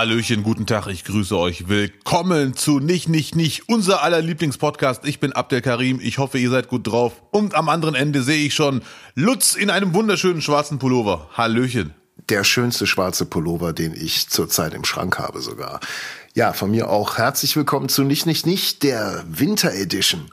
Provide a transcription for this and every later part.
Hallöchen, guten Tag, ich grüße euch. Willkommen zu Nicht, Nicht, Nicht, unser aller Lieblingspodcast. Ich bin Abdel Karim, ich hoffe, ihr seid gut drauf. Und am anderen Ende sehe ich schon Lutz in einem wunderschönen schwarzen Pullover. Hallöchen. Der schönste schwarze Pullover, den ich zurzeit im Schrank habe sogar. Ja, von mir auch herzlich willkommen zu Nicht, Nicht, Nicht, der Winter Edition.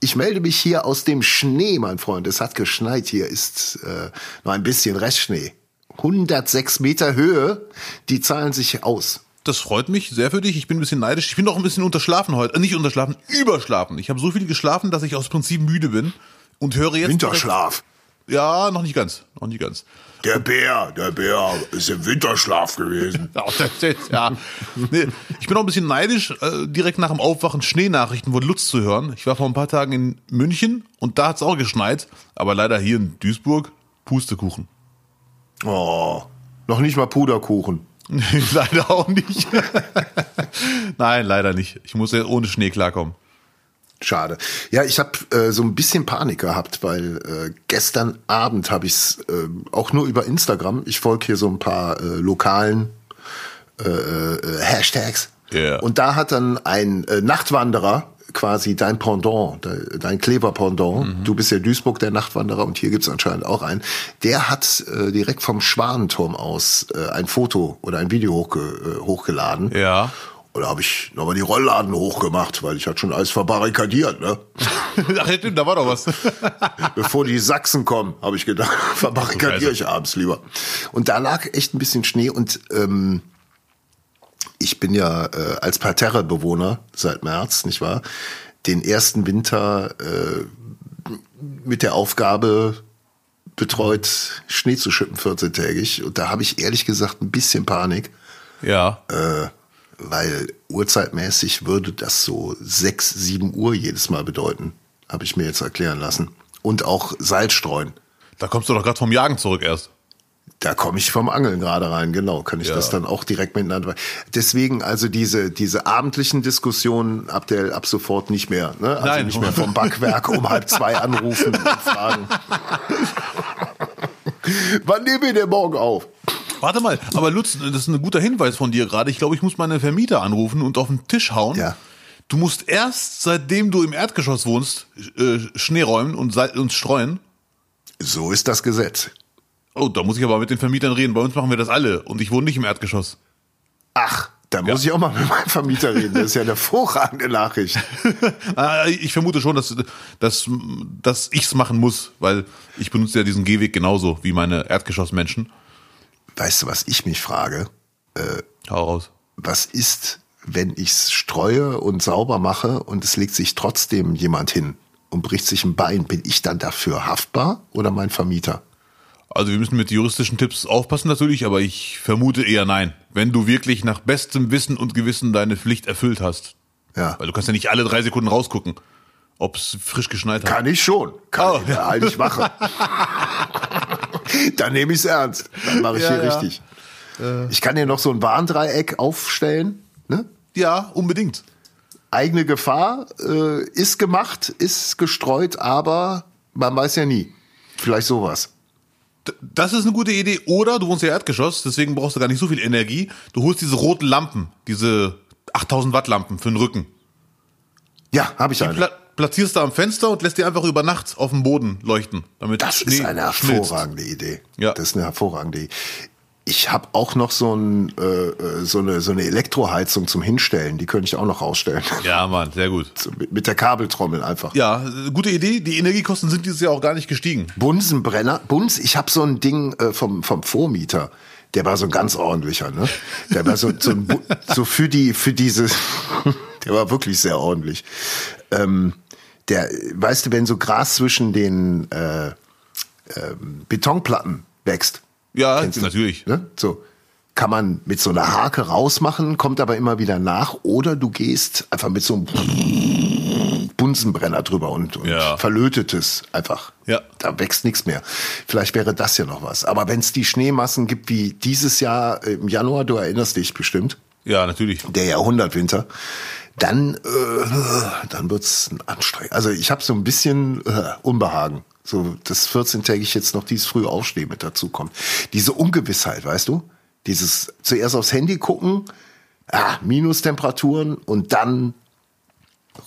Ich melde mich hier aus dem Schnee, mein Freund. Es hat geschneit. Hier ist äh, noch ein bisschen Restschnee. 106 Meter Höhe, die zahlen sich aus. Das freut mich sehr für dich. Ich bin ein bisschen neidisch. Ich bin auch ein bisschen unterschlafen heute. Äh, nicht unterschlafen, überschlafen. Ich habe so viel geschlafen, dass ich aus Prinzip müde bin und höre jetzt. Winterschlaf. Direkt, ja, noch nicht ganz. Noch nicht ganz. Der Bär, der Bär ist im Winterschlaf gewesen. ja. Nee, ich bin auch ein bisschen neidisch, äh, direkt nach dem Aufwachen Schneenachrichten von Lutz zu hören. Ich war vor ein paar Tagen in München und da hat es auch geschneit, aber leider hier in Duisburg Pustekuchen. Oh, noch nicht mal Puderkuchen. leider auch nicht. Nein, leider nicht. Ich muss ja ohne Schnee klarkommen. Schade. Ja, ich habe äh, so ein bisschen Panik gehabt, weil äh, gestern Abend habe ich es äh, auch nur über Instagram. Ich folge hier so ein paar äh, lokalen äh, äh, Hashtags. Yeah. Und da hat dann ein Nachtwanderer quasi dein Pendant, dein Kleber-Pendant. Mhm. Du bist ja Duisburg der Nachtwanderer und hier gibt's anscheinend auch einen. Der hat äh, direkt vom Schwanenturm aus äh, ein Foto oder ein Video hochge äh, hochgeladen. Ja. Und da habe ich nochmal die Rollladen hochgemacht, weil ich hatte schon alles verbarrikadiert, ne? Ach, stimmt, da war doch was. Bevor die Sachsen kommen, habe ich gedacht, verbarrikadiere ich abends lieber. Und da lag echt ein bisschen Schnee und ähm, ich bin ja äh, als Parterre-Bewohner seit März, nicht wahr? Den ersten Winter äh, mit der Aufgabe betreut, Schnee zu schippen 14-tägig. Und da habe ich ehrlich gesagt ein bisschen Panik. Ja. Äh, weil uhrzeitmäßig würde das so 6, 7 Uhr jedes Mal bedeuten, habe ich mir jetzt erklären lassen. Und auch Salz streuen. Da kommst du doch gerade vom Jagen zurück erst. Da komme ich vom Angeln gerade rein, genau. Kann ich ja. das dann auch direkt miteinander. Deswegen also diese diese abendlichen Diskussionen ab der ab sofort nicht mehr. Ne? Also Nein. nicht mehr vom Backwerk um halb zwei anrufen und fragen. Wann nehmen wir denn morgen auf? Warte mal, aber Lutz, das ist ein guter Hinweis von dir gerade. Ich glaube, ich muss meine Vermieter anrufen und auf den Tisch hauen. Ja. Du musst erst, seitdem du im Erdgeschoss wohnst, äh, Schnee räumen und, und streuen. So ist das Gesetz. Oh, da muss ich aber mit den Vermietern reden. Bei uns machen wir das alle und ich wohne nicht im Erdgeschoss. Ach, da muss ja. ich auch mal mit meinem Vermieter reden. Das ist ja eine hervorragende Nachricht. Ah, ich vermute schon, dass, dass, dass ich es machen muss, weil ich benutze ja diesen Gehweg genauso wie meine Erdgeschossmenschen. Weißt du, was ich mich frage? Äh, Hau raus. Was ist, wenn ich es streue und sauber mache und es legt sich trotzdem jemand hin und bricht sich ein Bein? Bin ich dann dafür haftbar oder mein Vermieter? Also wir müssen mit juristischen Tipps aufpassen natürlich, aber ich vermute eher nein. Wenn du wirklich nach bestem Wissen und Gewissen deine Pflicht erfüllt hast. Ja. Weil du kannst ja nicht alle drei Sekunden rausgucken, ob es frisch geschneit hat. Kann ich schon. Kann Oh. ich ja eigentlich machen. dann nehme ich es ernst. Dann mache ich Ja, hier ja. richtig. Ich kann dir noch so ein Warndreieck aufstellen. Ne? Ja, unbedingt. Eigene Gefahr äh, ist gemacht, ist gestreut, aber man weiß ja nie. Vielleicht sowas. Das ist eine gute Idee. Oder du wohnst ja Erdgeschoss, deswegen brauchst du gar nicht so viel Energie. Du holst diese roten Lampen, diese 8000 Watt Lampen für den Rücken. Ja, habe ich eine. Pla platzierst du am Fenster und lässt die einfach über Nacht auf dem Boden leuchten. Damit Das Schnee ist eine schmilzt. hervorragende Idee. Ja. Das ist eine hervorragende Idee. Ich habe auch noch so, ein, äh, äh, so, eine, so eine Elektroheizung zum Hinstellen. Die könnte ich auch noch rausstellen. Ja, Mann, sehr gut. Mit, der Kabeltrommel einfach. Ja, gute Idee. Die Energiekosten sind dieses Jahr auch gar nicht gestiegen. Bunsenbrenner. Buns, ich habe so ein Ding äh, vom, vom Vormieter. Der war so ein ganz ordentlicher, ne? Der war so, so, ein, so für die, für diese, der war wirklich sehr ordentlich. Ähm, der, weißt du, wenn so Gras zwischen den äh, ähm, Betonplatten wächst, Ja, Kennst du? natürlich. ne? So kann man mit so einer Hake rausmachen, kommt aber immer wieder nach, oder du gehst einfach mit so einem Bunsenbrenner drüber und, und Ja. verlötet es einfach. Ja. Da wächst nichts mehr. Vielleicht wäre das ja noch was. Aber wenn es die Schneemassen gibt wie dieses Jahr im Januar, du erinnerst dich bestimmt, Ja, natürlich. der Jahrhundertwinter, dann, äh, dann wird's anstrengend. Also ich habe so ein bisschen äh, Unbehagen. So das 14-tägig jetzt noch dieses frühe Aufstehen mit dazu kommt. Diese Ungewissheit, weißt du? Dieses zuerst aufs Handy gucken, ah, Minustemperaturen und dann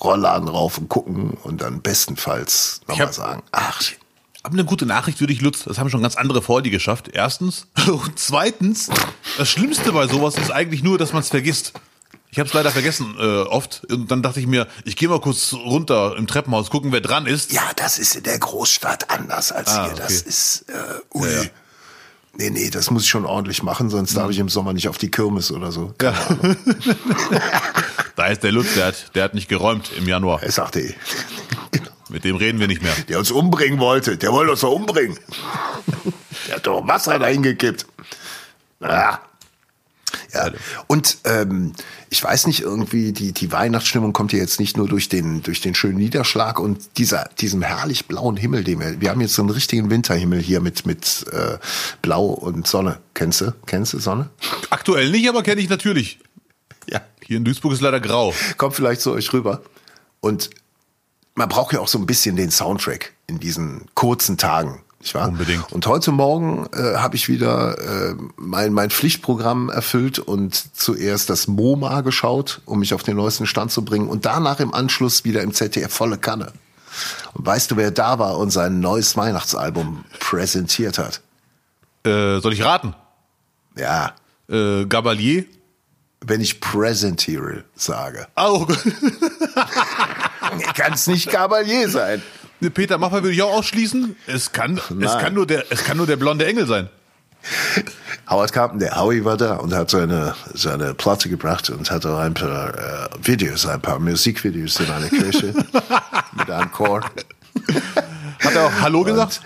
Rollladen rauf und gucken und dann bestenfalls nochmal sagen, ach, aber eine gute Nachricht würde ich Lutz, das haben schon ganz andere vor die geschafft. Erstens. Und zweitens, das Schlimmste bei sowas ist eigentlich nur, dass man es vergisst. Ich habe es leider vergessen äh, oft. Und dann dachte ich mir, ich gehe mal kurz runter im Treppenhaus, gucken, wer dran ist. Ja, das ist in der Großstadt anders als ah, hier. Das okay. ist, äh, ui. Ja, ja. Nee, nee, das muss ich schon ordentlich machen, sonst darf ich im Sommer nicht auf die Kirmes oder so. Ja. da ist der Lutz, der hat, der hat nicht geräumt im Januar. Er sagte, eh. Mit dem reden wir nicht mehr. Der uns umbringen wollte. Der wollte uns doch umbringen. der hat doch Wasser dahin gekippt. Ah. Ja. Und ähm, ich weiß nicht, irgendwie die, die Weihnachtsstimmung kommt ja jetzt nicht nur durch den, durch den schönen Niederschlag und dieser, diesem herrlich blauen Himmel, den wir, wir haben jetzt so einen richtigen Winterhimmel hier mit, mit äh, Blau und Sonne. Kennst du? Kennst du Sonne? Aktuell nicht, aber kenne ich natürlich. Ja. Hier in Duisburg ist leider grau. Kommt vielleicht zu euch rüber. Und man braucht ja auch so ein bisschen den Soundtrack in diesen kurzen Tagen. Nicht wahr? Unbedingt. Und heute Morgen äh, habe ich wieder äh, mein, mein Pflichtprogramm erfüllt und zuerst das MoMA geschaut, um mich auf den neuesten Stand zu bringen und danach im Anschluss wieder im ZDF volle Kanne. Und weißt du, wer da war und sein neues Weihnachtsalbum präsentiert hat? Äh, soll ich raten? Ja. Äh, Gabalier? Wenn ich präsentiere sage. Oh. Kann es nicht Gabalier sein. Peter Maffay würde ich auch ausschließen. Es kann, es kann nur der, es kann nur der blonde Engel sein. Howard Carpenter, der Howie war da und hat seine, seine Platte gebracht und hatte ein paar äh, Videos, ein paar Musikvideos in einer Kirche mit einem Chor. Hat er auch Hallo gesagt?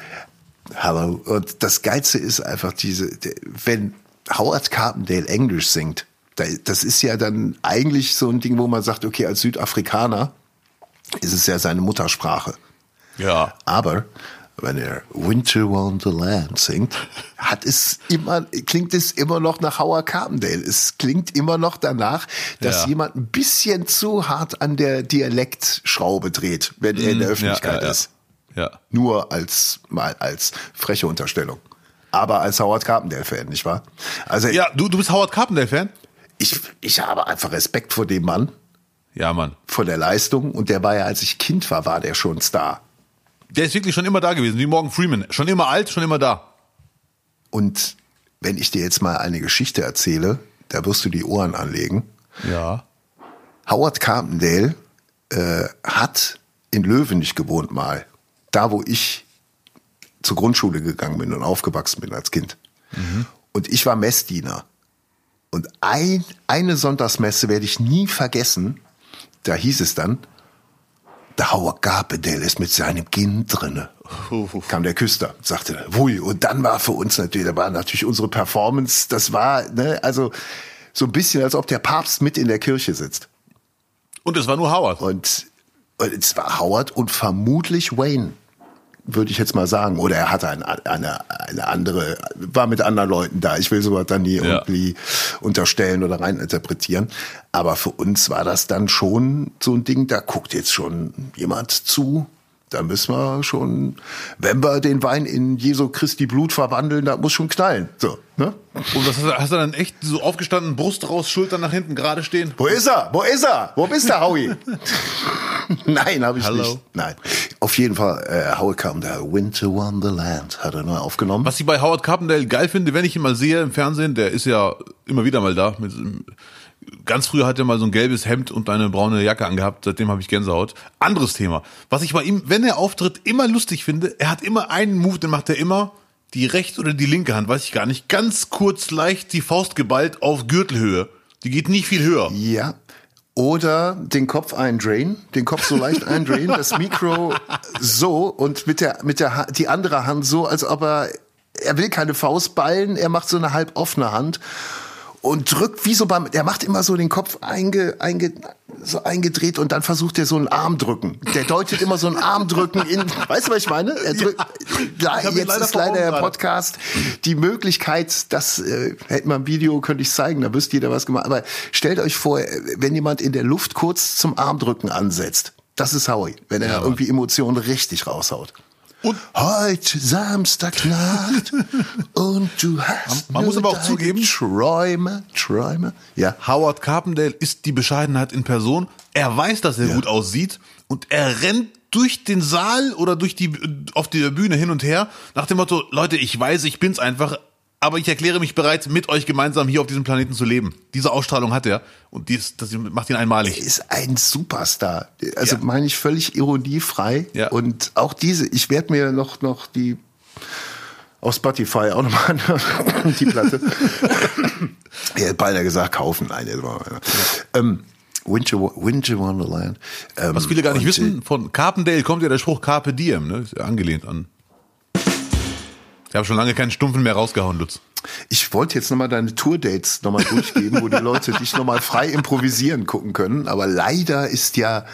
Hallo. Und das Geilste ist einfach diese, wenn Howard Carpendale Englisch singt, das ist ja dann eigentlich so ein Ding, wo man sagt, okay, als Südafrikaner ist es ja seine Muttersprache. Ja. Aber wenn er Winter Wonderland singt, hat es immer, klingt es immer noch nach Howard Carpendale. Es klingt immer noch danach, dass ja. jemand ein bisschen zu hart an der Dialektschraube dreht, wenn er in der mhm. Öffentlichkeit ja, ja, ist. Ja. Nur als, mal als freche Unterstellung. Aber als Howard Carpendale-Fan, nicht wahr? Also, ja, du, du bist Howard Carpendale-Fan? Ich, ich habe einfach Respekt vor dem Mann. Ja, Mann. Vor der Leistung. Und der war ja, als ich Kind war, war der schon Star. Der ist wirklich schon immer da gewesen, wie Morgan Freeman. Schon immer alt, schon immer da. Und wenn ich dir jetzt mal eine Geschichte erzähle, da wirst du die Ohren anlegen. Ja. Howard Carpendale äh, hat in Löwenich gewohnt mal. Da, wo ich zur Grundschule gegangen bin und aufgewachsen bin als Kind. Mhm. Und ich war Messdiener. Und ein, eine Sonntagsmesse werde ich nie vergessen. Da hieß es dann, der Howard Carpendale ist mit seinem Kind drinne. Kam der Küster, sagte, wui. Und dann war für uns natürlich, da war natürlich unsere Performance, das war, ne, also so ein bisschen, als ob der Papst mit in der Kirche sitzt. Und es war nur Howard. Und, und es war Howard und vermutlich Wayne würde ich jetzt mal sagen. Oder er hatte eine, eine, eine andere, war mit anderen Leuten da. Ich will sowas dann nie ja. irgendwie unterstellen oder reininterpretieren. Aber für uns war das dann schon so ein Ding, da guckt jetzt schon jemand zu, da müssen wir schon, wenn wir den Wein in Jesu Christi Blut verwandeln, da muss schon knallen. So, ne? Und was hast du, hast du dann echt so aufgestanden, Brust raus, Schultern nach hinten, gerade stehen? Wo ist er? Wo ist er? Wo bist du, Howie? Nein, habe ich Hello. nicht. Nein. Auf jeden Fall, äh, Howard Carpendale, Winter Wonderland, hat er neu aufgenommen. Was ich bei Howard Carpendale geil finde, wenn ich ihn mal sehe im Fernsehen, der ist ja immer wieder mal da mit Ganz früher hat er mal so ein gelbes Hemd und eine braune Jacke angehabt, seitdem habe ich Gänsehaut. Anderes Thema. Was ich bei ihm, wenn er auftritt, immer lustig finde, er hat immer einen Move, den macht er immer die rechte oder die linke Hand, weiß ich gar nicht, ganz kurz leicht die Faust geballt auf Gürtelhöhe. Die geht nicht viel höher. Ja. Oder den Kopf eindrehen, den Kopf so leicht eindrehen, das Mikro so und mit der, mit der, die andere Hand so, als ob er, er will keine Faust ballen, er macht so eine halb offene Hand und drückt wie so beim, er macht immer so den Kopf einge, einge, so eingedreht und dann versucht er so einen Arm drücken. Der deutet immer so einen Arm drücken in, weißt du, was ich meine? Er drückt, ja, jetzt ist leider der Podcast die Möglichkeit, das äh, hätte man im Video, könnte ich zeigen, da wüsste jeder was gemacht. Aber stellt euch vor, wenn jemand in der Luft kurz zum Armdrücken ansetzt, das ist Howie, wenn er ja, irgendwie Emotionen richtig raushaut. Und heute Samstagnacht und du hast man muss aber auch zugeben, Träume, Träume. Ja. Howard Carpendale ist die Bescheidenheit in Person. Er weiß, dass er ja. gut aussieht und er rennt durch den Saal oder durch die auf der Bühne hin und her nach dem Motto: Leute, ich weiß, ich bin's einfach, aber ich erkläre mich bereit, mit euch gemeinsam hier auf diesem Planeten zu leben. Diese Ausstrahlung hat er und dies, das macht ihn einmalig. Er ist ein Superstar. Also ja. meine ich völlig ironiefrei. Ja. Und auch diese, ich werde mir noch, noch die auf Spotify auch nochmal die Platte. er hat beinahe gesagt, kaufen. Nein, ja. ähm, Winter, Winter Wonderland. Ähm, Was viele gar nicht wissen, von Carpendale kommt ja der Spruch Carpe Diem, ne? Ist ja angelehnt an ich habe schon lange keinen Stumpfen mehr rausgehauen, Lutz. Ich wollte jetzt nochmal deine Tourdates nochmal durchgeben, wo die Leute dich nochmal frei improvisieren gucken können. Aber leider ist ja,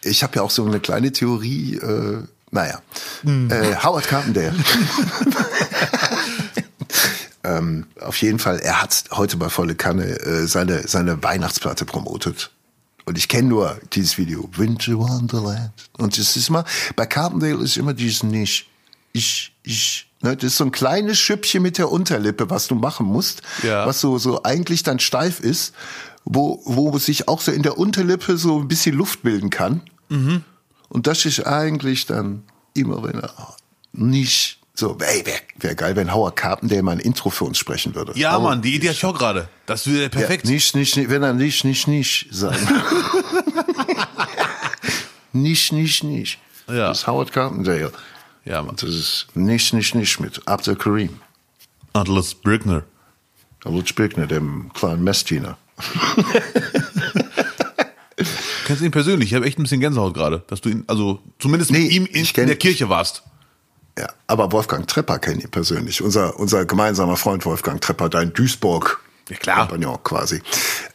ich habe ja auch so eine kleine Theorie, äh, naja, hm. äh, Howard Carpendale. ähm, auf jeden Fall, er hat heute bei Volle Kanne äh, seine, seine Weihnachtsplatte promotet. Und ich kenne nur dieses Video, Winter Wonderland. Und es ist immer, bei Carpendale ist immer dieses nicht, ich, ich, Ne, das ist so ein kleines Schüppchen mit der Unterlippe, was du machen musst, ja. was so, so eigentlich dann steif ist, wo, wo sich auch so in der Unterlippe so ein bisschen Luft bilden kann. Mhm. Und das ist eigentlich dann immer, wenn er nicht so, ey, wäre wär geil, wenn Howard Carpenter mal ein Intro für uns sprechen würde. Ja, Howard, Mann, die Idee hatte ich auch gerade. Das wäre perfekt. Ja, nicht, nicht, nicht, wenn er nicht, nicht, nicht sagen. nicht, nicht, nicht. Ja. Das ist Howard Carpenter. Ja, Mann. Das ist nicht, nicht, nicht mit Abdel Karim. Atlas Brückner. Lutz Brückner, dem kleinen Messdiener. Kennst du ihn persönlich? Ich habe echt ein bisschen Gänsehaut gerade, dass du ihn, also zumindest nee, mit ihm in, in, der Kirche warst. Ja, aber Wolfgang Trepper kenne ich persönlich. Unser, unser gemeinsamer Freund Wolfgang Trepper, dein Duisburg. Ja, klar. Kompagnon quasi.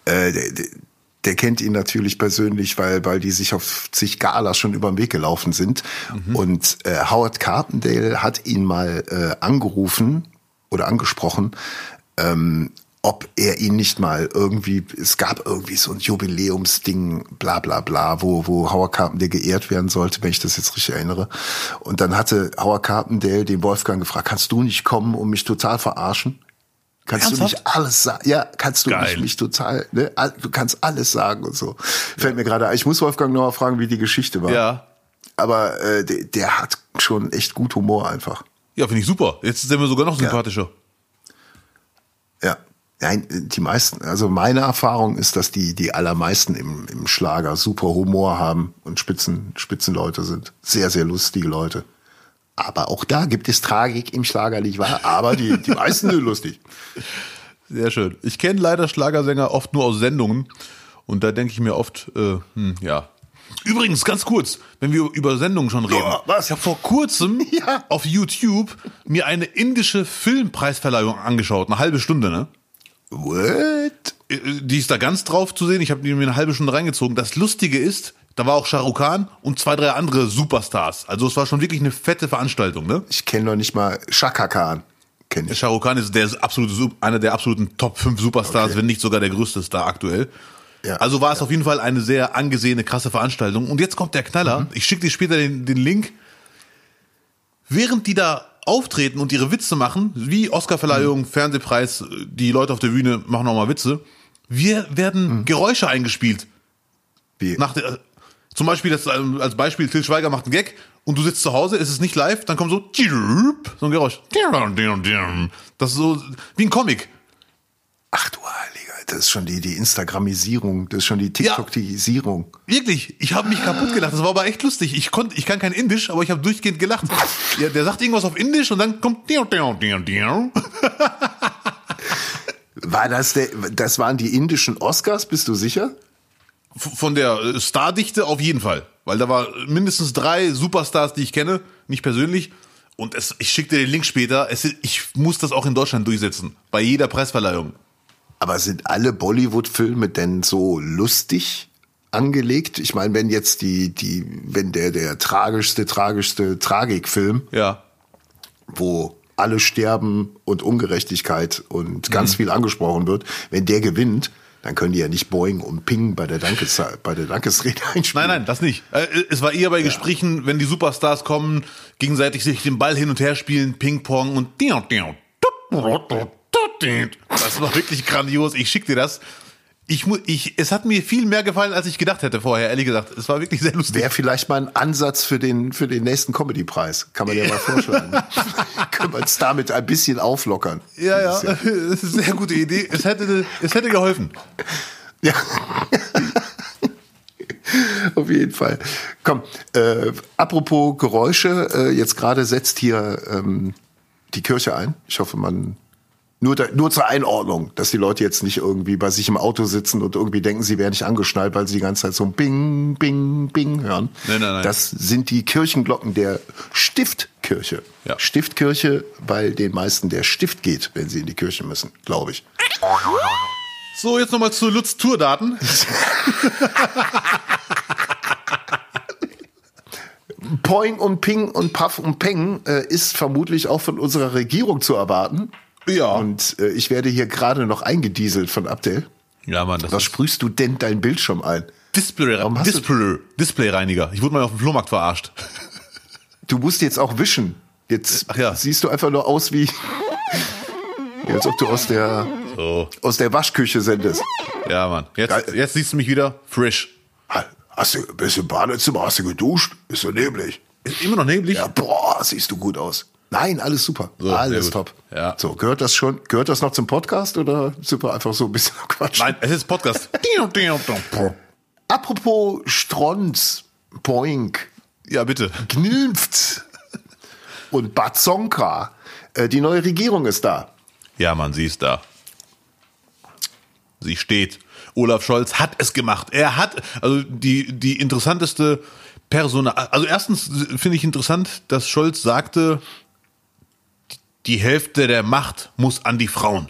Äh, der, kennt ihn natürlich persönlich, weil, weil die sich auf sich Gala schon über den Weg gelaufen sind. Mhm. Und äh, Howard Carpendale hat ihn mal äh, angerufen oder angesprochen, ähm, ob er ihn nicht mal irgendwie, es gab irgendwie so ein Jubiläumsding, bla bla bla, wo, wo Howard Carpendale geehrt werden sollte, wenn ich das jetzt richtig erinnere. Und dann hatte Howard Carpendale den Wolfgang gefragt, kannst du nicht kommen und mich total verarschen? Kannst Ernsthaft? du nicht alles sagen? Ja, kannst du Geil. nicht total, ne? Du kannst alles sagen und so. Fällt mir gerade ein. Ich muss Wolfgang noch mal fragen, wie die Geschichte war. Ja. Aber äh, der, der hat schon echt gut Humor einfach. Ja, finde ich super. Jetzt sind wir sogar noch sympathischer. Ja. ja. Nein, die meisten, also meine Erfahrung ist, dass die, die allermeisten im, im Schlager super Humor haben und Spitzen, Spitzenleute sind. Sehr, sehr lustige Leute. Aber auch da gibt es Tragik im Schlager, nicht wahr? Aber die, die meisten sind lustig. Sehr schön. Ich kenne leider Schlagersänger oft nur aus Sendungen. Und da denke ich mir oft, äh, hm, ja. Übrigens, ganz kurz, wenn wir über Sendungen schon reden. Oh, was? Ich habe vor kurzem ja. auf YouTube mir eine indische Filmpreisverleihung angeschaut. Eine halbe Stunde, ne? What? Äh, die ist da ganz drauf zu sehen. Ich habe mir eine halbe Stunde reingezogen. Das Lustige ist, da war auch Shah Rukh Khan und zwei, drei andere Superstars. Also es war schon wirklich eine fette Veranstaltung, ne? Ich kenne noch nicht mal Shaka Khan. Kenn ich. Shah Rukh Khan ist der absolute, einer der absoluten Top 5 Superstars, okay. wenn nicht sogar der größte Star aktuell. Ja, also war es ja. auf jeden Fall eine sehr angesehene, krasse Veranstaltung. Und jetzt kommt der Knaller. Mhm. Ich schicke dir später den, den Link. Während die da auftreten und ihre Witze machen, wie Oscarverleihung, mhm. Fernsehpreis, die Leute auf der Bühne machen auch mal Witze, wir werden mhm. Geräusche eingespielt. Wie? Nach der, zum Beispiel, das, als Beispiel, Till Schweiger macht einen Gag und du sitzt zu Hause, ist es nicht live, dann kommt so, so ein Geräusch. Das ist so wie ein Comic. Ach du Heiliger, das ist schon die, die Instagramisierung, das ist schon die TikTokisierung. Ja, wirklich, ich habe mich kaputt gelacht. Das war aber echt lustig. Ich konnte, ich kann kein Indisch, aber ich habe durchgehend gelacht. Ja, der sagt irgendwas auf Indisch und dann kommt. War das der, das waren die indischen Oscars, bist du sicher? Von der äh, Stardichte auf jeden Fall. Weil da war mindestens drei Superstars, die ich kenne, nicht persönlich. Und es, ich schicke dir den Link später. Es, ich muss das auch in Deutschland durchsetzen. Bei jeder Preisverleihung. Aber sind alle Bollywood-Filme denn so lustig angelegt? Ich meine, wenn jetzt die, die, wenn der, der tragischste, tragischste Tragikfilm, ja. wo alle sterben und Ungerechtigkeit und ganz mhm. viel angesprochen wird, wenn der gewinnt, Dann können die ja nicht Boing und Ping bei der, Dankes bei der Dankesrede einspielen. Nein, nein, das nicht. Äh, Es war eher bei Gesprächen, wenn die Superstars kommen, gegenseitig sich den Ball hin und her spielen, Ping-Pong und das war wirklich grandios. Ich schick dir das. Ich, ich, es hat mir viel mehr gefallen, als ich gedacht hätte vorher, ehrlich gesagt. Es war wirklich sehr lustig. Wäre vielleicht mal ein Ansatz für den, für den nächsten Comedy-Preis. Kann man ja mal vorschlagen. Können wir uns damit ein bisschen auflockern. Ja, ja, Das ist das ist eine sehr gute Idee. Es hätte, es hätte geholfen. Ja. Auf jeden Fall. Komm, äh, apropos Geräusche, äh, jetzt gerade setzt hier ähm, die Kirche ein. Ich hoffe, man nur, da, nur zur Einordnung, dass die Leute jetzt nicht irgendwie bei sich im Auto sitzen und irgendwie denken, sie wären nicht angeschnallt, weil sie die ganze Zeit so ein Bing, Bing, Bing hören. Nein, nein, nein. Das sind die Kirchenglocken der Stiftkirche. Ja. Stiftkirche, weil den meisten der Stift geht, wenn sie in die Kirche müssen, glaube ich. So, jetzt nochmal zu Lutz Tourdaten. Poing und Ping und Puff und Peng äh, ist vermutlich auch von unserer Regierung zu erwarten. Ja. Und äh, ich werde hier gerade noch eingedieselt von Abdel. Ja, Mann, das Was sprühst du denn dein Bildschirm ein? Display, Warum hast du- Display, Displayreiniger. Ich wurde mal auf dem Flohmarkt verarscht. Du musst jetzt auch wischen. Jetzt Ach ja. siehst du einfach nur aus wie, als ob du aus der So. aus der Waschküche sendest. Ja, Mann. Jetzt, jetzt siehst du mich wieder frisch. Ha- Hast du du im Badezimmer? Hast du geduscht? Ist so neblig. Ist immer noch neblig. Ja, boah, siehst du gut aus. Nein, alles super. So, alles top. Ja. So, gehört das schon, gehört das noch zum Podcast oder wir einfach so ein bisschen Quatsch? Nein, es ist Podcast. Apropos Strons, Boink, ja, bitte. Gnülft und Bazonka. Äh, die neue Regierung ist da. Ja, Mann, sie ist da. Sie steht. Olaf Scholz hat es gemacht. Er hat, also die, die interessanteste Persona, also erstens finde ich interessant, dass Scholz sagte, die Hälfte der Macht muss an die Frauen.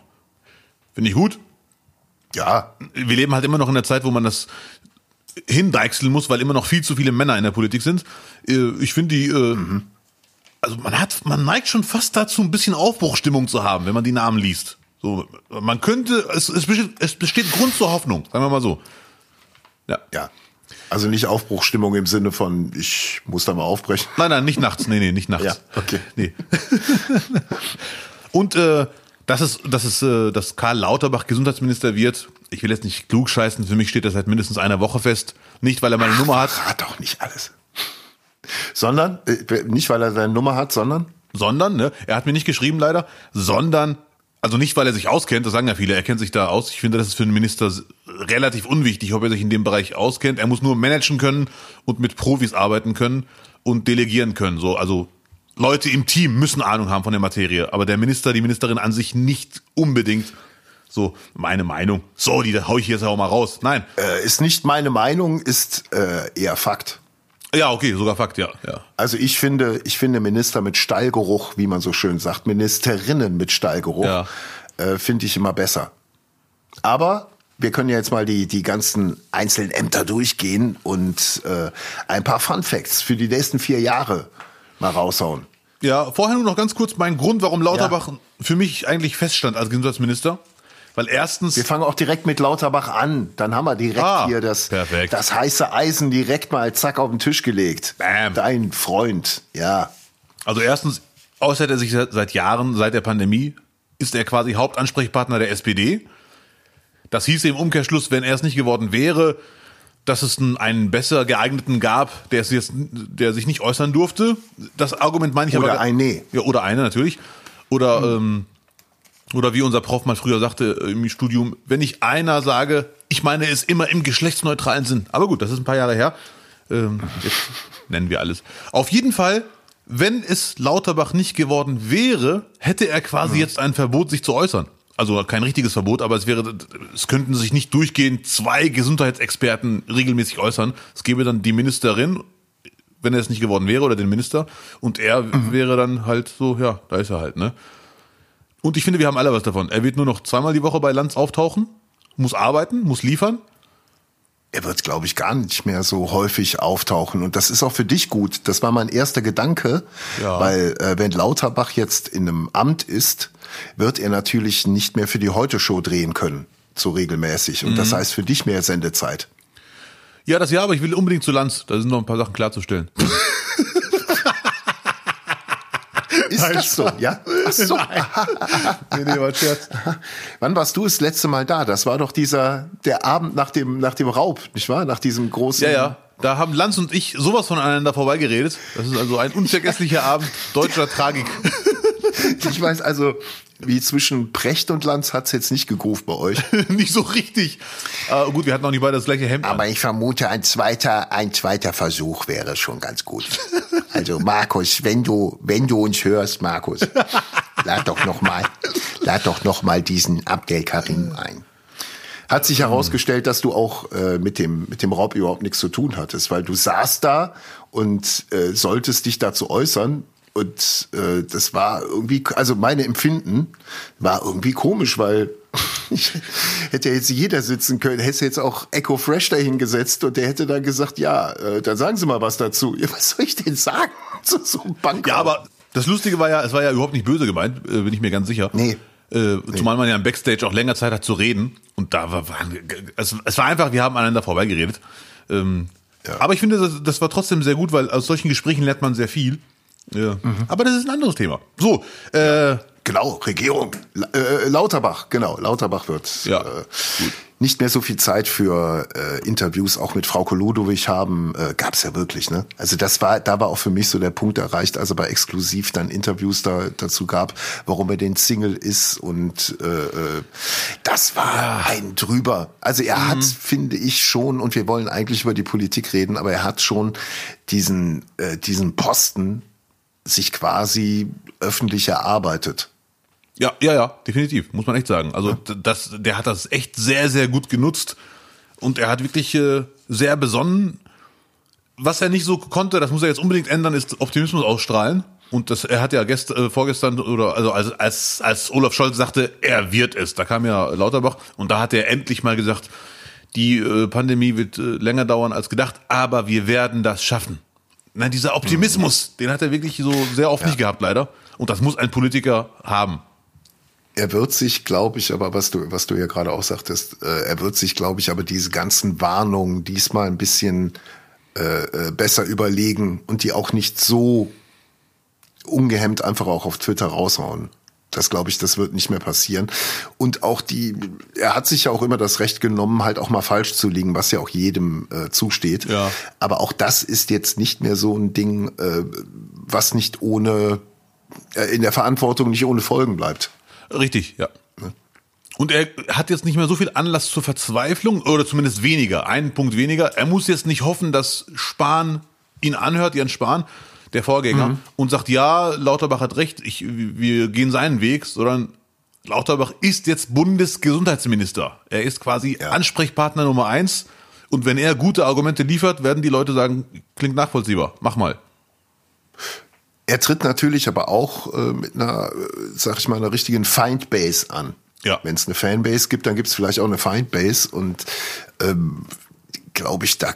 Finde ich gut. Ja, wir leben halt immer noch in der Zeit, wo man das hindeichseln muss, weil immer noch viel zu viele Männer in der Politik sind. Äh, Ich finde die, äh, also man hat, man neigt schon fast dazu, ein bisschen Aufbruchstimmung zu haben, wenn man die Namen liest. So, man könnte, es, es, besteht, es besteht Grund zur Hoffnung, sagen wir mal so. Ja. ja. Also nicht Aufbruchstimmung im Sinne von, ich muss da mal aufbrechen. Nein, nein, nicht nachts. Nee, nee, nicht nachts. Ja, okay. Nee. Und äh, dass es, dass es, äh, dass Karl Lauterbach Gesundheitsminister wird, ich will jetzt nicht klug scheißen, für mich steht das seit mindestens einer Woche fest. Nicht, weil er meine Nummer hat, Rat doch nicht alles. Sondern, äh, nicht weil er seine Nummer hat, sondern sondern, ne, er hat mir nicht geschrieben leider, sondern, also nicht, weil er sich auskennt, das sagen ja viele, er kennt sich da aus. Ich finde, das ist für einen Minister relativ unwichtig, ob er sich in dem Bereich auskennt. Er muss nur managen können und mit Profis arbeiten können und delegieren können. So, also Leute im Team müssen Ahnung haben von der Materie, aber der Minister, die Ministerin an sich nicht unbedingt. So, meine Meinung. So, die hau ich jetzt auch mal raus. Nein. äh, ist nicht meine Meinung, ist äh, eher Fakt. Ja, okay, sogar Fakt, ja. ja. Also ich finde, ich finde Minister mit Stallgeruch, wie man so schön sagt, Ministerinnen mit Stallgeruch, Ja. äh, finde ich immer besser. Aber wir können ja jetzt mal die, die ganzen einzelnen Ämter durchgehen und äh, ein paar Fun Facts für die nächsten vier Jahre mal raushauen. Ja, vorher nur noch ganz kurz mein Grund, warum Lauterbach für mich eigentlich feststand als Gesundheitsminister. Weil erstens, Wir fangen auch direkt mit Lauterbach an. Dann haben wir direkt Ah, hier das, perfekt. das heiße Eisen direkt mal zack auf den Tisch gelegt. Bam. Dein Freund, ja. also erstens äußert er sich seit Jahren, seit der Pandemie, ist er quasi Hauptansprechpartner der SPD. Das hieße im Umkehrschluss, wenn er es nicht geworden wäre, dass es einen, besser geeigneten gab, der es jetzt, der sich nicht äußern durfte. Das Argument meine ich Oder aber. eine. Ja, oder eine natürlich. Oder, ähm, oder wie unser Prof mal früher sagte äh, im Studium, wenn ich einer sage, ich meine es immer im geschlechtsneutralen Sinn. Aber gut, das ist ein paar Jahre her. Ähm, jetzt nennen wir alles. Auf jeden Fall, wenn es Lauterbach nicht geworden wäre, hätte er quasi jetzt ein Verbot, sich zu äußern. Also kein richtiges Verbot, aber es wäre, es könnten sich nicht durchgehend zwei Gesundheitsexperten regelmäßig äußern. Es gäbe dann die Ministerin, wenn er es nicht geworden wäre, oder den Minister, und er wäre dann halt so, ja, da ist er halt, ne? Und ich finde, wir haben alle was davon. Er wird nur noch zweimal die Woche bei Lanz auftauchen, muss arbeiten, muss liefern. Er wird, glaube ich, gar nicht mehr so häufig auftauchen. Und das ist auch für dich gut. Das war mein erster Gedanke. Ja. Weil äh, wenn Lauterbach jetzt in einem Amt ist, wird er natürlich nicht mehr für die Heute-Show drehen können. so regelmäßig. Und das heißt für dich mehr Sendezeit. Ja, das ja, aber ich will unbedingt zu Lanz. Da sind noch ein paar Sachen klarzustellen. Ist das so? Ja? Ach so. nee, nee, war Scherz. Wann warst du das letzte Mal da? Das war doch dieser, der Abend nach dem, nach dem Raub, nicht wahr? Nach diesem großen. Ja, ja. Da haben Lanz und ich sowas voneinander vorbeigeredet. Das ist also ein unvergesslicher Abend deutscher Tragik. Ich weiß also, wie zwischen Precht und Lanz hat's jetzt nicht gegruft bei euch. nicht so richtig. Äh, gut, wir hatten auch nicht beide das gleiche Hemd. Aber ich vermute, ein zweiter, ein zweiter Versuch wäre schon ganz gut. Also Markus, wenn du, wenn du uns hörst, Markus, lad doch noch mal, lad doch noch mal diesen Abdel Karim ein. Hat sich herausgestellt, dass du auch äh, mit dem mit dem Raub überhaupt nichts zu tun hattest, weil du saßt da und äh, solltest dich dazu äußern und äh, das war irgendwie, also meine Empfinden war irgendwie komisch, weil ich, hätte jetzt jeder sitzen können, hätte jetzt auch Echo Fresh dahingesetzt und der hätte dann gesagt, ja, äh, dann sagen Sie mal was dazu. Ja, was soll ich denn sagen zu so einem Bankraub? Ja, aber das Lustige war ja, es war ja überhaupt nicht böse gemeint, äh, bin ich mir ganz sicher. Nee. Äh, zumal man ja im Backstage auch länger Zeit hat zu reden. Und da war, war es, es war einfach, wir haben aneinander vorbeigeredet. Ähm, Ja. Aber ich finde, das, das war trotzdem sehr gut, weil aus solchen Gesprächen lernt man sehr viel. Ja. Aber das ist ein anderes Thema. So, äh, Genau, Regierung. Äh, Lauterbach, genau. Lauterbach wird Ja, äh, nicht mehr so viel Zeit für äh, Interviews auch mit Frau Koludowich haben. Äh, gab's ja wirklich, ne? Also das war, da war auch für mich so der Punkt erreicht, als er bei Exklusiv dann Interviews da, dazu gab, warum er den Single ist und äh, äh, das war ein drüber. Also er hat, finde ich schon, und wir wollen eigentlich über die Politik reden, aber er hat schon diesen, äh, diesen Posten sich quasi öffentlich erarbeitet. Ja, ja, ja, definitiv, muss man echt sagen. Also d- das, der hat das echt sehr, sehr gut genutzt und er hat wirklich äh, sehr besonnen. Was er nicht so konnte, das muss er jetzt unbedingt ändern, ist Optimismus ausstrahlen. Und das, er hat ja gest, äh, vorgestern oder also als, als als Olaf Scholz sagte, er wird es. Da kam ja Lauterbach und da hat er endlich mal gesagt, die äh, Pandemie wird äh, länger dauern als gedacht, aber wir werden das schaffen. Nein, dieser Optimismus, den hat er wirklich so sehr oft nicht gehabt, leider. Und das muss ein Politiker haben. Er wird sich, glaube ich, aber was du, was du ja gerade auch sagtest, äh, er wird sich, glaube ich, aber diese ganzen Warnungen diesmal ein bisschen äh, äh, besser überlegen und die auch nicht so ungehemmt einfach auch auf Twitter raushauen. Das glaube ich, das wird nicht mehr passieren. Und auch die, er hat sich ja auch immer das Recht genommen, halt auch mal falsch zu liegen, was ja auch jedem äh, zusteht. Ja. Aber auch das ist jetzt nicht mehr so ein Ding, äh, was nicht ohne, äh, in der Verantwortung nicht ohne Folgen bleibt. Richtig, ja. Und er hat jetzt nicht mehr so viel Anlass zur Verzweiflung oder zumindest weniger, einen Punkt weniger. Er muss jetzt nicht hoffen, dass Spahn ihn anhört, Jens Spahn, der Vorgänger, und sagt, ja, Lauterbach hat recht, ich, wir gehen seinen Weg, sondern Lauterbach ist jetzt Bundesgesundheitsminister. Er ist quasi Ja. Ansprechpartner Nummer eins. Und wenn er gute Argumente liefert, werden die Leute sagen, klingt nachvollziehbar, mach mal. Er tritt natürlich aber auch äh, mit einer, äh, sag ich mal, einer richtigen Feindbase an. Ja. Wenn es eine Fanbase gibt, dann gibt es vielleicht auch eine Feindbase und ähm, glaube ich, da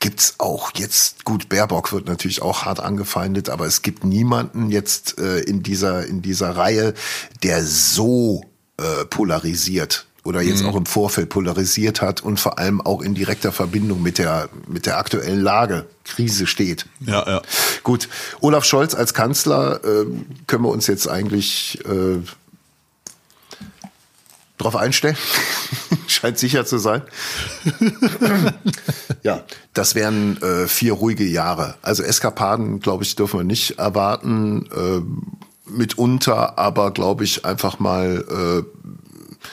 gibt's auch jetzt gut Baerbock wird natürlich auch hart angefeindet, aber es gibt niemanden jetzt äh, in dieser in dieser Reihe, der so äh, polarisiert oder jetzt auch im Vorfeld polarisiert hat und vor allem auch in direkter Verbindung mit der mit der aktuellen Lage Krise steht. Ja, ja. Gut, Olaf Scholz als Kanzler äh, können wir uns jetzt eigentlich äh, drauf einstellen. Scheint sicher zu sein. ja, das wären äh, vier ruhige Jahre. Also Eskapaden, glaube ich, dürfen wir nicht erwarten. Äh, mitunter, aber glaube ich einfach mal äh,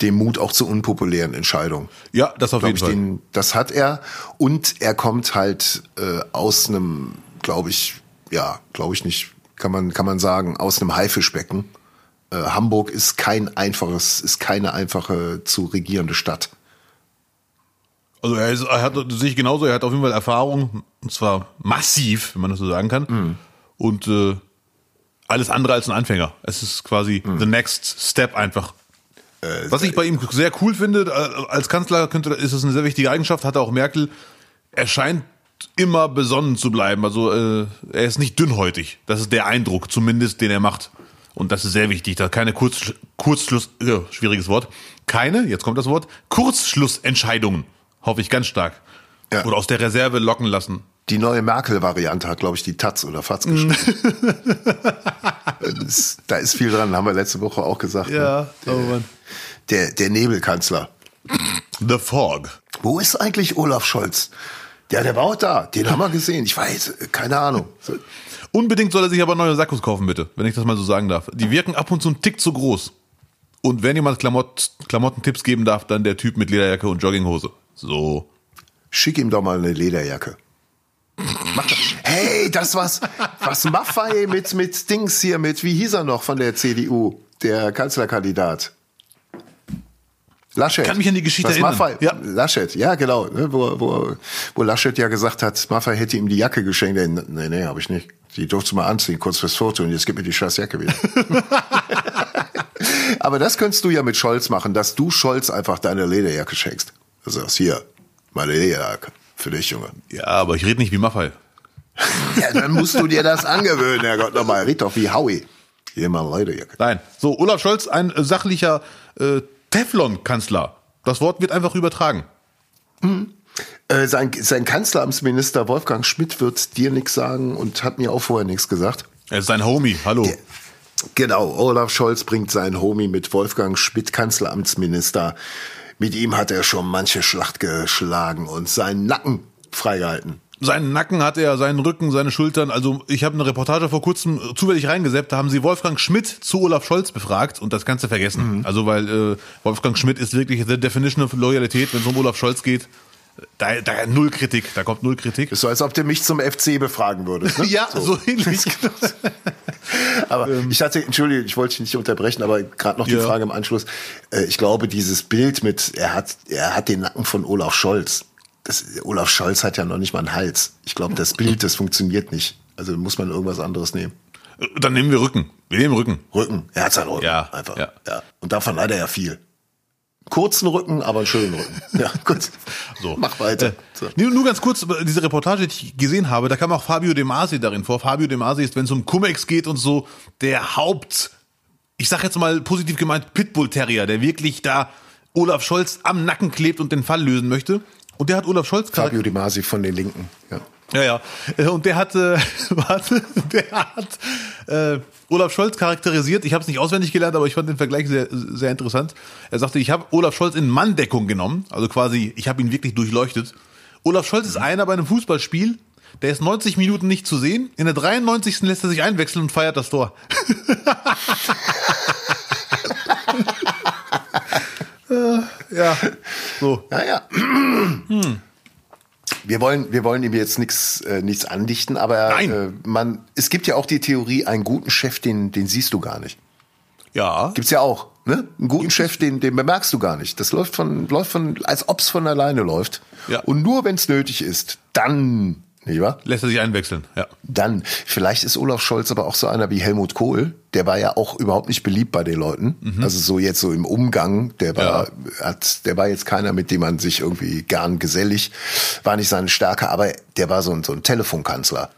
den Mut auch zu unpopulären Entscheidungen. Ja, das auf Glaub jeden Fall. den, das hat er. Und er kommt halt äh, aus einem, glaube ich, ja, glaube ich nicht, kann man, kann man sagen, aus einem Haifischbecken. Äh, Hamburg ist kein einfaches, ist keine einfache zu regierende Stadt. Also er, ist, er hat sich genauso, er hat auf jeden Fall Erfahrung, und zwar massiv, wenn man das so sagen kann. Und äh, alles andere als ein Anfänger. Es ist quasi the next step einfach. Was ich bei ihm sehr cool finde, äh, als Kanzler könnte, ist es eine sehr wichtige Eigenschaft, hat auch Merkel. Er scheint immer besonnen zu bleiben. Also äh, er ist nicht dünnhäutig. Das ist der Eindruck, zumindest, den er macht. Und das ist sehr wichtig, da keine Kurz, Kurzschluss, äh, schwieriges Wort, keine, jetzt kommt das Wort, Kurzschlussentscheidungen, hoffe ich ganz stark. Ja. Oder aus der Reserve locken lassen. Die neue Merkel-Variante hat, glaube ich, die Taz oder Fatz geschrieben. da ist viel dran, haben wir letzte Woche auch gesagt. Ja, ne? der, oh der, der Nebelkanzler. The Fog. Wo ist eigentlich Olaf Scholz? Ja, der war auch da. Den haben wir gesehen. Ich weiß, keine Ahnung. Unbedingt soll er sich aber neue Sakkos kaufen, bitte, wenn ich das mal so sagen darf. Die wirken ab und zu einen Tick zu groß. Und wenn jemand Klamott, Klamottentipps geben darf, dann der Typ mit Lederjacke und Jogginghose. So. Schick ihm doch mal eine Lederjacke. hey, das was, was Maffei mit, mit Dings hier, mit, wie hieß er noch von der CDU? Der Kanzlerkandidat. Laschet. Ich kann mich an die Geschichte erinnern. Maffei, ja. Laschet, ja genau, ne, wo, wo, wo Laschet ja gesagt hat, Maffei hätte ihm die Jacke geschenkt. Nee, nee, habe ich nicht. Die durfte mal anziehen, kurz fürs Foto und jetzt gib mir die scheiß Jacke wieder. Aber das könntest du ja mit Scholz machen, dass du Scholz einfach deine Lederjacke schenkst. Du sagst, hier, meine Lederjacke. Für dich, Junge. Ja, aber ich rede nicht wie Maffei. ja, dann musst du dir das angewöhnen, Herrgott, nochmal. Red doch wie Howie. Hier mal Lederjacke. Nein. So, Olaf Scholz, ein sachlicher äh, Teflon-Kanzler. Das Wort wird einfach übertragen. Mhm. Äh, sein, sein Kanzleramtsminister Wolfgang Schmidt wird dir nichts sagen und hat mir auch vorher nichts gesagt. Er ist sein Homie, hallo. Der, genau, Olaf Scholz bringt seinen Homie mit Wolfgang Schmidt, Kanzleramtsminister. Mit ihm hat er schon manche Schlacht geschlagen und seinen Nacken freigehalten seinen Nacken hat er, seinen Rücken, seine Schultern. Also ich habe eine Reportage vor kurzem zufällig reingesetzt, da haben sie Wolfgang Schmidt zu Olaf Scholz befragt und das Ganze vergessen. Mhm. Also weil äh, Wolfgang Schmidt ist wirklich the definition of Loyalität, wenn es um Olaf Scholz geht. Da, da null Kritik, da kommt null Kritik. Ist so, als ob du mich zum FC befragen würdest. Ne? ja, so, so ähnlich. aber ähm, ich hatte, entschuldige, ich wollte dich nicht unterbrechen, aber gerade noch die ja. Frage im Anschluss. Äh, ich glaube, dieses Bild mit, er hat, er hat den Nacken von Olaf Scholz das, Olaf Scholz hat ja noch nicht mal einen Hals. Ich glaube, das Bild, das funktioniert nicht. Also muss man irgendwas anderes nehmen. Dann nehmen wir Rücken. Wir nehmen Rücken. Rücken. Er hat seinen Rücken. Ja. Einfach. Ja. ja. Und davon leider ja viel. Kurzen Rücken, aber einen schönen Rücken. Ja, gut. So. Mach weiter. Äh, so. Nur ganz kurz, diese Reportage, die ich gesehen habe, da kam auch Fabio De Masi darin vor. Fabio De Masi ist, wenn es um Cum-Ex geht und so, der Haupt, ich sag jetzt mal positiv gemeint, Pitbull-Terrier, der wirklich da Olaf Scholz am Nacken klebt und den Fall lösen möchte. Und der hat Olaf Scholz Fabio Di Masi von den Linken, ja. Ja, ja. Äh, und der hat, äh, warte, der hat äh, Olaf Scholz charakterisiert. Ich habe es nicht auswendig gelernt, aber ich fand den Vergleich sehr, sehr interessant. Er sagte, ich habe Olaf Scholz in Manndeckung genommen. Also quasi, ich habe ihn wirklich durchleuchtet. Olaf Scholz ist einer bei einem Fußballspiel, der ist 90 Minuten nicht zu sehen. In der 93. lässt er sich einwechseln und feiert das Tor. ja, so. Naja. Hm. Wir wollen, wir wollen ihm jetzt nichts, äh, nichts andichten, aber äh, man, es gibt ja auch die Theorie, einen guten Chef, den, den siehst du gar nicht. Ja. Gibt's ja auch. Ne? Einen guten Gibt's Chef, den, den bemerkst du gar nicht. Das läuft von, läuft von, als ob's von alleine läuft. Ja. Und nur wenn's nötig ist, dann nicht wahr? Lässt er sich einwechseln, ja. Dann, vielleicht ist Olaf Scholz aber auch so einer wie Helmut Kohl. Der war ja auch überhaupt nicht beliebt bei den Leuten. Mhm. Also so jetzt so im Umgang, der war, ja. hat, der war jetzt keiner, mit dem man sich irgendwie gern gesellig, war nicht seine Stärke, aber der war so ein, so ein Telefonkanzler.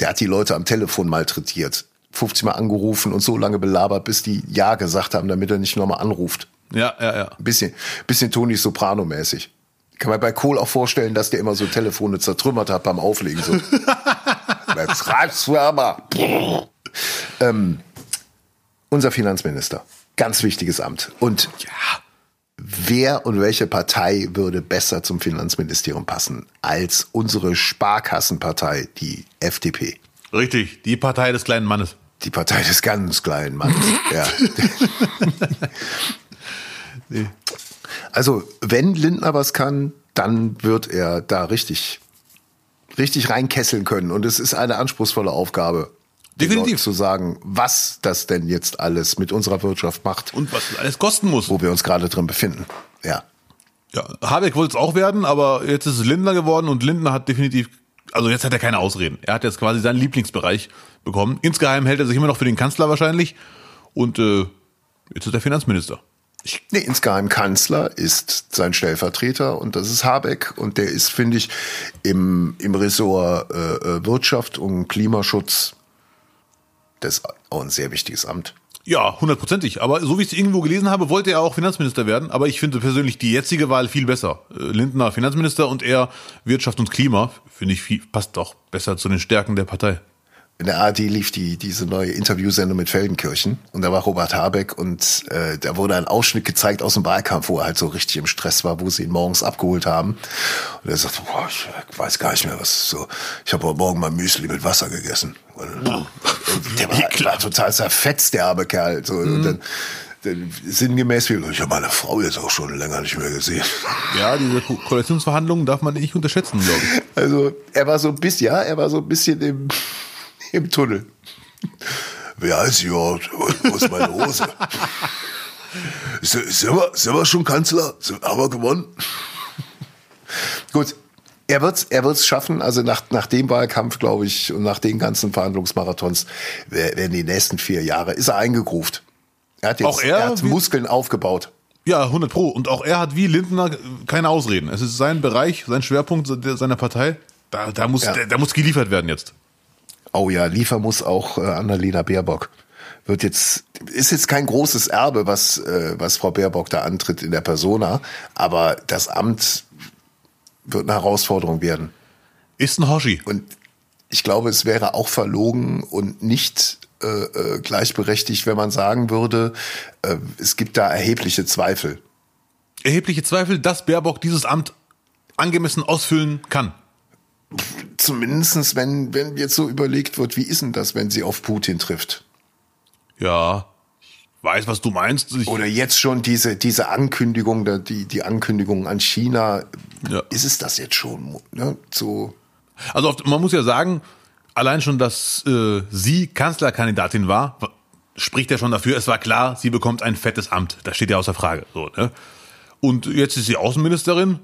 Der hat die Leute am Telefon malträtiert. 50 Mal angerufen und so lange belabert, bis die Ja gesagt haben, damit er nicht nochmal anruft. Ja, ja, ja. Ein bisschen, bisschen Toni Soprano mäßig. Kann man bei Kohl auch vorstellen, dass der immer so Telefone zertrümmert hat beim Auflegen. So. Jetzt reicht's aber. ähm, unser Finanzminister. Ganz wichtiges Amt. Und ja. wer und welche Partei würde besser zum Finanzministerium passen als unsere Sparkassenpartei, die FDP? Richtig, die Partei des kleinen Mannes. Die Partei des ganz kleinen Mannes, ja. nee. Also, wenn Lindner was kann, dann wird er da richtig, richtig reinkesseln können. Und es ist eine anspruchsvolle Aufgabe. Definitiv. Zu sagen, was das denn jetzt alles mit unserer Wirtschaft macht. Und was das alles kosten muss. Wo wir uns gerade drin befinden. Ja. Ja, Habeck wollte es auch werden, aber jetzt ist es Lindner geworden und Lindner hat definitiv, also jetzt hat er keine Ausreden. Er hat jetzt quasi seinen Lieblingsbereich bekommen. Insgeheim hält er sich immer noch für den Kanzler wahrscheinlich und äh, jetzt ist er Finanzminister. Nee, insgeheim Kanzler ist sein Stellvertreter und das ist Habeck und der ist, finde ich, im, im Ressort äh, äh, Wirtschaft und Klimaschutz Das auch ein sehr wichtiges Amt. Ja, hundertprozentig. Aber so wie ich es irgendwo gelesen habe, wollte er auch Finanzminister werden. Aber ich finde persönlich die jetzige Wahl viel besser. Äh, Lindner Finanzminister und er Wirtschaft und Klima. Finde ich viel, passt doch besser zu den Stärken der Partei in der ARD lief die diese neue Interviewsendung mit Feldenkirchen und da war Robert Habeck und äh, da wurde ein Ausschnitt gezeigt aus dem Wahlkampf, wo er halt so richtig im Stress war, wo sie ihn morgens abgeholt haben und er sagt, boah, ich weiß gar nicht mehr, was so. Ich habe heute Morgen mal Müsli mit Wasser gegessen. Und, ja. Der war, war, total zerfetzt, der arme Kerl. So, mhm. und dann, sinngemäß wie, ich habe meine Frau jetzt auch schon länger nicht mehr gesehen. Ja, diese Koalitionsverhandlungen darf man nicht unterschätzen, glaube ich. Also er war so ein bisschen, ja, er war so ein bisschen im im Tunnel. Wer heißt hier? Wo ist meine Hose? sind, wir, sind wir schon Kanzler? Haben wir gewonnen? Gut, er wird er wird's schaffen. Also nach, nach dem Wahlkampf, glaube ich, und nach den ganzen Verhandlungsmarathons werden die nächsten vier Jahre, ist er eingegruft. Er hat, jetzt, auch er, er hat Muskeln aufgebaut. Ja, 100 Pro. Und auch er hat wie Lindner keine Ausreden. Es ist sein Bereich, sein Schwerpunkt seiner Partei. Da, da, muss, ja. da, da muss geliefert werden jetzt. Oh ja, Liefer muss auch äh, Annalena Baerbock. Wird jetzt, ist jetzt kein großes Erbe, was, äh, was Frau Baerbock da antritt in der Persona, aber das Amt wird eine Herausforderung werden. Ist ein Hoshi. Und ich glaube, es wäre auch verlogen und nicht äh, äh, gleichberechtigt, wenn man sagen würde, äh, es gibt da erhebliche Zweifel. Erhebliche Zweifel, dass Baerbock dieses Amt angemessen ausfüllen kann zumindestens wenn, wenn jetzt so überlegt wird, wie ist denn das, wenn sie auf Putin trifft? Ja, ich weiß, was du meinst. Ich Oder jetzt schon diese, diese Ankündigung, die, die Ankündigung an China. Ja. Ist es das jetzt schon? Ne? So. Also man muss ja sagen, allein schon, dass äh, sie Kanzlerkandidatin war, spricht ja schon dafür, es war klar, sie bekommt ein fettes Amt. Das steht ja außer Frage. So, ne? Und jetzt ist sie Außenministerin.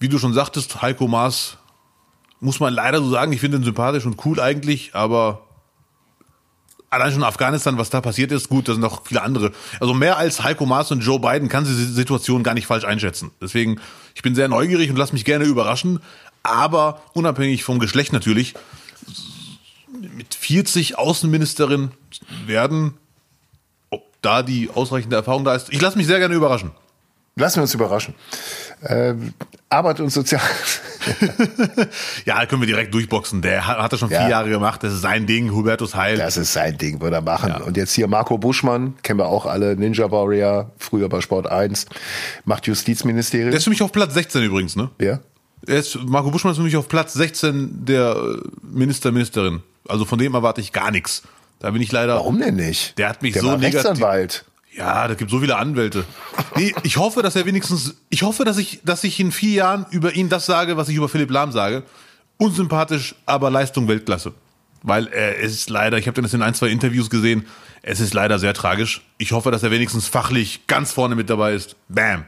Wie du schon sagtest, Heiko Maas muss man leider so sagen, ich finde ihn sympathisch und cool eigentlich, aber allein schon Afghanistan, was da passiert ist, gut, da sind noch viele andere. Also mehr als Heiko Maas und Joe Biden kann sie die Situation gar nicht falsch einschätzen. Deswegen, ich bin sehr neugierig und lass mich gerne überraschen, aber unabhängig vom Geschlecht natürlich, mit 40 Außenministerin werden, ob da die ausreichende Erfahrung da ist. Ich lasse mich sehr gerne überraschen. Lassen wir uns überraschen. Ähm, Arbeit und Sozial. ja, können wir direkt durchboxen. Der hat er schon vier ja. Jahre gemacht. Das ist sein Ding. Hubertus Heil. Das ist sein Ding, würde er machen. Ja. Und jetzt hier Marco Buschmann, kennen wir auch alle. Ninja Warrior, früher bei Sport 1, macht Justizministerium. Der ist für mich auf Platz 16 übrigens, ne? Ja. Ist, Marco Buschmann ist für mich auf Platz 16 der äh, Minister, Ministerin. Also von dem erwarte ich gar nichts. Da bin ich leider. Warum denn nicht? Der hat mich der so war negativ. Rechtsanwalt. Ja, da gibt so viele Anwälte. Nee, ich hoffe, dass er wenigstens, ich hoffe, dass ich, dass ich in vier Jahren über ihn das sage, was ich über Philipp Lahm sage. Unsympathisch, aber Leistung Weltklasse. Weil er ist leider, ich habe das in ein, zwei Interviews gesehen, es ist leider sehr tragisch. Ich hoffe, dass er wenigstens fachlich ganz vorne mit dabei ist. Bam.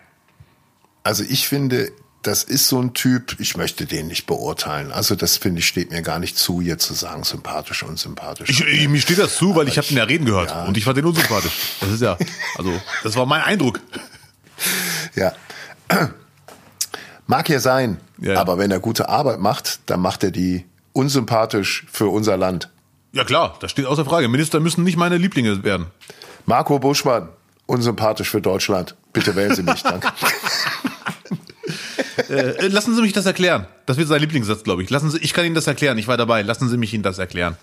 Also ich finde, das ist so ein Typ, ich möchte den nicht beurteilen. Also das finde ich steht mir gar nicht zu, jetzt zu sagen, sympathisch und sympathisch. Ich, ich, mir steht das zu, weil ich habe den ja reden gehört ja. und ich fand den unsympathisch. Das ist ja, also das war mein Eindruck. Ja. Mag ja sein, ja, ja. aber wenn er gute Arbeit macht, dann macht er die unsympathisch für unser Land. Ja klar, das steht außer Frage. Minister müssen nicht meine Lieblinge werden. Marco Buschmann, unsympathisch für Deutschland. Bitte wählen Sie mich, danke. Äh, lassen Sie mich das erklären. Das wird sein Lieblingssatz, glaube ich. Lassen Sie, ich kann Ihnen das erklären. Ich war dabei. Lassen Sie mich Ihnen das erklären.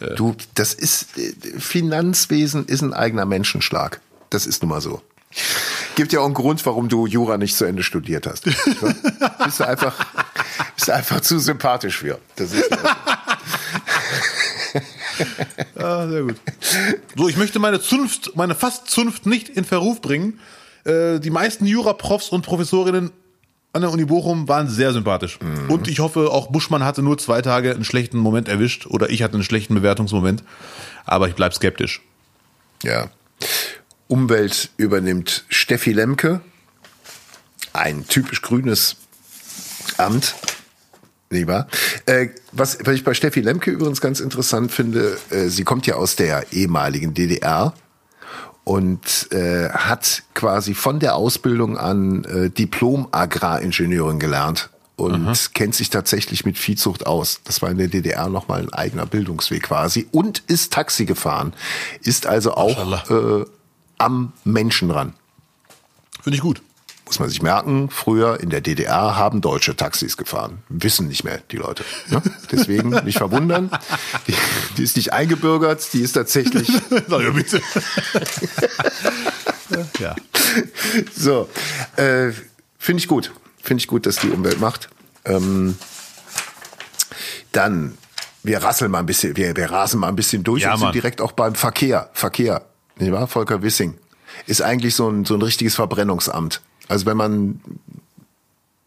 Äh. Du, das ist äh, Finanzwesen ist ein eigener Menschenschlag. Das ist nun mal so. Gibt ja auch einen Grund, warum du Jura nicht zu Ende studiert hast. bist du einfach, bist du einfach zu sympathisch für. Das ist ah, sehr gut. So, ich möchte meine Zunft, meine fast Zunft nicht in Verruf bringen. Äh, die meisten Jura-Profs und Professorinnen an der Uni Bochum waren sehr sympathisch. Mhm. Und ich hoffe, auch Buschmann hatte nur zwei Tage einen schlechten Moment erwischt oder ich hatte einen schlechten Bewertungsmoment. Aber ich bleib skeptisch. Ja. Umwelt übernimmt Steffi Lemke. Ein typisch grünes Amt. Lieber. Äh, was, was ich bei Steffi Lemke übrigens ganz interessant finde, äh, sie kommt ja aus der ehemaligen DDR und äh, hat quasi von der Ausbildung an äh, Diplom-Agraringenieurin gelernt und Aha. kennt sich tatsächlich mit Viehzucht aus. Das war in der DDR nochmal ein eigener Bildungsweg quasi und ist Taxi gefahren, ist also auch äh, am Menschen ran. Finde ich gut. Muss man sich merken, früher in der DDR haben Deutsche Taxis gefahren. Wissen nicht mehr die Leute. Ne? Deswegen nicht verwundern. Die, die, ist nicht eingebürgert, die ist tatsächlich. Ja, bitte. ja. So, äh, finde ich gut. Finde ich gut, dass die Umwelt macht. Ähm, dann, wir rasseln mal ein bisschen, wir, wir rasen mal ein bisschen durch ja, und sind Mann. direkt auch beim Verkehr. Verkehr, nicht wahr? Volker Wissing ist eigentlich so ein, so ein richtiges Verbrennungsamt. Also wenn man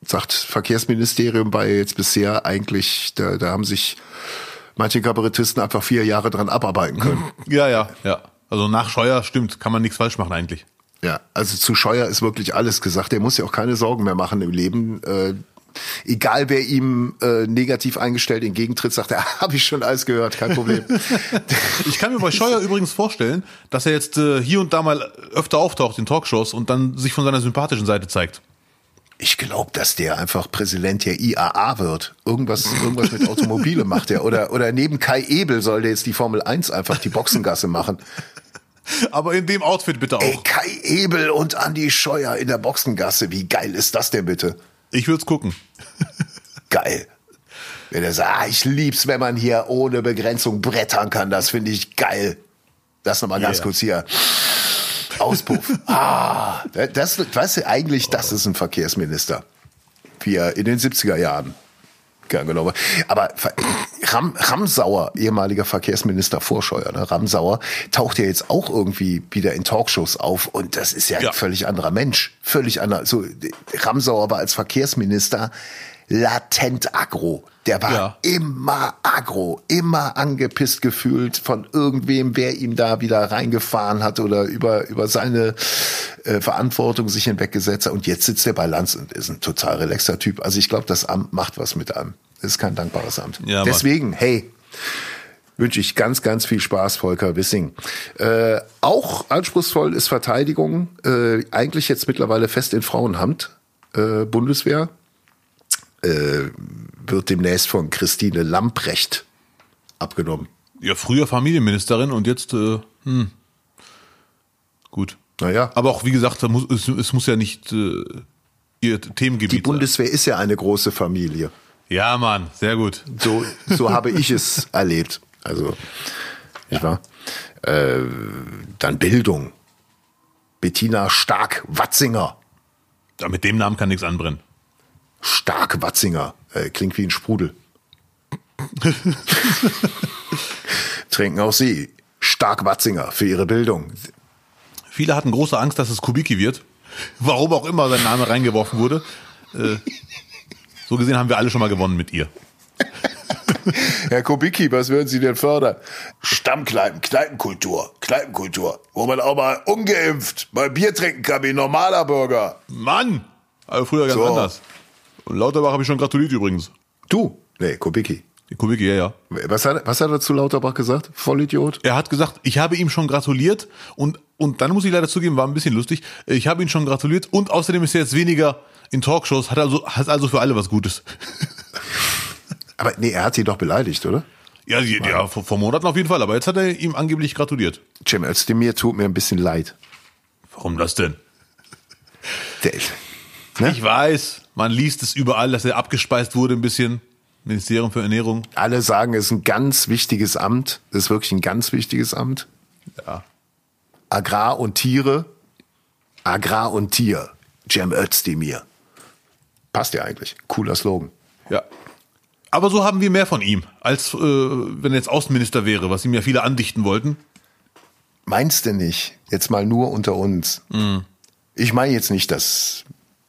sagt, Verkehrsministerium war jetzt bisher eigentlich, da, da haben sich manche Kabarettisten einfach vier Jahre dran abarbeiten können. Ja, ja, ja. Also nach Scheuer stimmt, kann man nichts falsch machen eigentlich. Ja, also zu Scheuer ist wirklich alles gesagt. Der muss ja auch keine Sorgen mehr machen im Leben. Egal wer ihm äh, negativ eingestellt entgegentritt, sagt er, habe ich schon alles gehört, kein Problem. ich kann mir bei Scheuer übrigens vorstellen, dass er jetzt äh, hier und da mal öfter auftaucht in Talkshows und dann sich von seiner sympathischen Seite zeigt. Ich glaube, dass der einfach Präsident der IAA wird. Irgendwas, irgendwas mit Automobile macht er. Oder, oder neben Kai Ebel soll der jetzt die Formel 1 einfach die Boxengasse machen. Aber in dem Outfit bitte auch. Ey, Kai Ebel und Andy Scheuer in der Boxengasse. Wie geil ist das denn bitte? Ich würde es gucken. Geil. Wenn er sagt, ah, ich lieb's, wenn man hier ohne Begrenzung brettern kann, das finde ich geil. Das nochmal ganz yeah. kurz hier. Auspuff. ah, das, weißt du, eigentlich, das ist ein Verkehrsminister. Wie er in den 70er Jahren gern genommen. Aber Ram, Ramsauer, ehemaliger Verkehrsminister Vorscheuer, ne? Ramsauer, taucht ja jetzt auch irgendwie wieder in Talkshows auf und das ist ja, ja. ein völlig anderer Mensch. Völlig anderer. So, Ramsauer war als Verkehrsminister latent aggro. Der war ja. immer aggro, immer angepisst gefühlt von irgendwem, wer ihm da wieder reingefahren hat oder über, über seine äh, Verantwortung sich hinweggesetzt hat. Und jetzt sitzt er bei Lanz und ist ein total relaxter Typ. Also ich glaube, das Amt macht was mit einem. Das ist kein dankbares Amt. Ja, Deswegen, hey, wünsche ich ganz, ganz viel Spaß, Volker Wissing. Äh, auch anspruchsvoll ist Verteidigung, äh, eigentlich jetzt mittlerweile fest in Frauenhand, äh, Bundeswehr äh, wird demnächst von Christine Lamprecht abgenommen. Ja, früher Familienministerin und jetzt, äh, hm. Gut. Naja. Aber auch, wie gesagt, muss, es, es, muss ja nicht äh, ihr Themengebiet Die Bundeswehr sein. ist ja eine große Familie. Ja, Mann, sehr gut. So, so habe ich es erlebt. Also, nicht wahr? Äh, dann Bildung. Bettina Stark-Watzinger. Ja, mit dem Namen kann nichts anbrennen. Stark Watzinger. Äh, klingt wie ein Sprudel. Trinken auch Sie. Stark Watzinger für Ihre Bildung. Viele hatten große Angst, dass es Kubicki wird. Warum auch immer sein Name reingeworfen wurde. Äh, so gesehen haben wir alle schon mal gewonnen mit ihr. Herr Kubicki, was würden Sie denn fördern? Stammkneipen, Kneipenkultur, Kneipenkultur, wo man auch mal ungeimpft mal Bier trinken kann wie ein normaler Bürger. Mann! Also früher ganz so. anders. Und Lauterbach habe ich schon gratuliert übrigens. Du? Nee, Kubicki. Kubicki, ja, ja. Was hat, was hat er zu Lauterbach gesagt? Vollidiot? Er hat gesagt, ich habe ihm schon gratuliert und, und dann muss ich leider zugeben, war ein bisschen lustig. Ich habe ihn schon gratuliert und außerdem ist er jetzt weniger in Talkshows, hat also, hat also für alle was Gutes. Aber nee, er hat sie doch beleidigt, oder? Ja, ja, vor, vor Monaten auf jeden Fall, aber jetzt hat er ihm angeblich gratuliert. Cem Özdemir tut mir ein bisschen leid. Warum das denn? Der, ne? Ich weiß. Man liest es überall, dass er abgespeist wurde ein bisschen. Ministerium für Ernährung. Alle sagen, es ist ein ganz wichtiges Amt. Es ist wirklich ein ganz wichtiges Amt. Ja. Agrar und Tiere. Agrar und Tier. Cem Özdemir. Passt ja eigentlich. Cooler Slogan. Ja. Aber so haben wir mehr von ihm, als äh, wenn er jetzt Außenminister wäre, was ihm ja viele andichten wollten. Meinst du nicht? Jetzt mal nur unter uns. Mm. Ich meine jetzt nicht das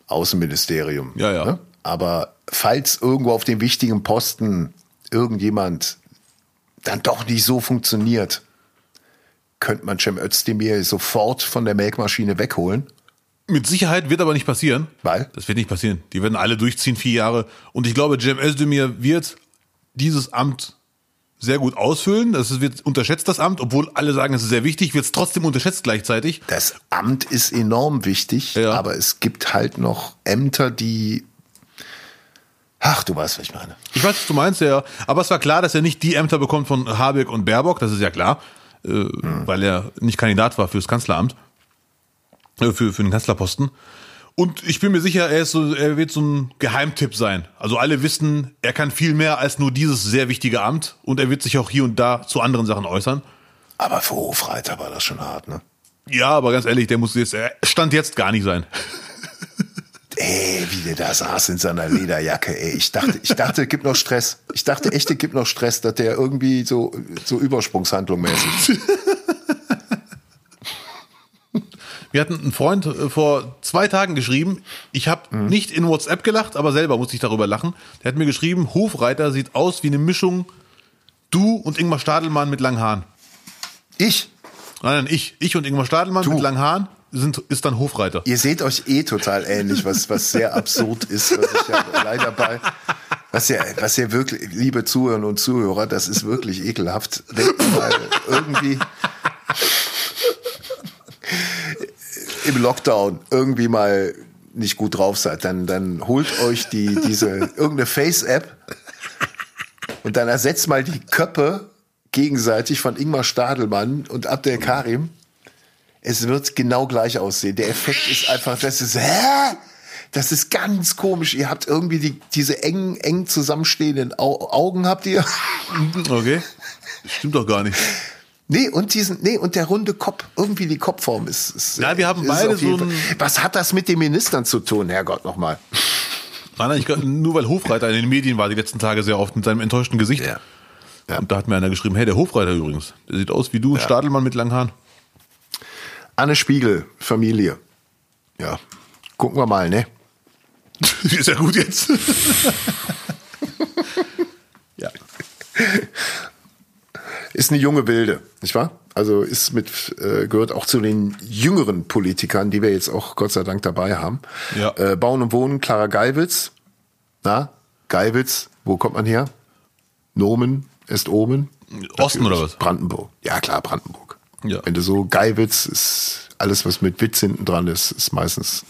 Außenministerium. Ja, ja. Ne? Aber falls irgendwo auf dem wichtigen Posten irgendjemand dann doch nicht so funktioniert, könnte man Cem Özdemir sofort von der Melkmaschine wegholen. Mit Sicherheit wird aber nicht passieren. Weil? Das wird nicht passieren. Die werden alle durchziehen, vier Jahre. Und ich glaube, Cem Özdemir wird dieses Amt sehr gut ausfüllen. Das wird unterschätzt, das Amt, obwohl alle sagen, es ist sehr wichtig, wird es trotzdem unterschätzt gleichzeitig. Das Amt ist enorm wichtig, ja. aber es gibt halt noch Ämter, die Ach, du weißt, was ich meine. Ich weiß, was du meinst, ja. Aber es war klar, dass er nicht die Ämter bekommt von Habeck und Baerbock, das ist ja klar, äh, hm. weil er nicht Kandidat war fürs Kanzleramt, äh, für, für den Kanzlerposten. Und ich bin mir sicher, er, ist so, er wird so ein Geheimtipp sein. Also alle wissen, er kann viel mehr als nur dieses sehr wichtige Amt und er wird sich auch hier und da zu anderen Sachen äußern. Aber für Hofreiter war das schon hart, ne? Ja, aber ganz ehrlich, der muss jetzt, er stand jetzt gar nicht sein. Ey, wie der da saß in seiner Lederjacke, ey. Ich dachte, ich dachte, es gibt noch Stress. Ich dachte echt, es gibt noch Stress, dass der irgendwie so, so Übersprungshandlung mäßig. Wir hatten einen Freund äh, vor zwei Tagen geschrieben, ich habe mhm. nicht in WhatsApp gelacht, aber selber musste ich darüber lachen. Der hat mir geschrieben, Hofreiter sieht aus wie eine Mischung du und Ingmar Stadelmann mit langen Haaren. Ich? Nein, nein, ich. Ich und Ingmar Stadelmann du. mit langen Haaren sind, ist dann Hofreiter. Ihr seht euch eh total ähnlich, was, was sehr absurd ist, was ich ja leider bei, was ja, was ja wirklich, liebe Zuhörer und Zuhörer, das ist wirklich ekelhaft. Denkt mal irgendwie, im Lockdown irgendwie mal nicht gut drauf seid, dann, dann holt euch die, diese, irgendeine Face-App und dann ersetzt mal die Köpfe gegenseitig von Ingmar Stadelmann und Abdel Karim. Es wird genau gleich aussehen. Der Effekt ist einfach, das ist, hä? Das ist ganz komisch. Ihr habt irgendwie die, diese eng, eng zusammenstehenden Augen habt ihr. Okay. Stimmt doch gar nicht. Nee, und diesen, nee, und der runde Kopf, irgendwie die Kopfform ist. ist ja, wir haben beide so ein Was hat das mit den Ministern zu tun, Herrgott, nochmal? Nein, nein, ich, nur weil Hofreiter in den Medien war die letzten Tage sehr oft mit seinem enttäuschten Gesicht. Ja. ja. Und da hat mir einer geschrieben, hey, der Hofreiter übrigens, der sieht aus wie du, ja. Stadelmann mit langen Haaren. Anne Spiegel, Familie. Ja, gucken wir mal, ne? ist ja gut jetzt. ja. Ist eine junge Wilde, nicht wahr? Also ist mit äh, gehört auch zu den jüngeren Politikern, die wir jetzt auch Gott sei Dank dabei haben. Ja. Äh, Bauen und Wohnen, Clara Geiwitz. Na, Geiwitz, wo kommt man her? Nomen ist Omen. Osten oder was? Brandenburg. Ja klar, Brandenburg. Ja. Wenn du so Geiwitz ist alles, was mit Witz hinten dran ist, ist meistens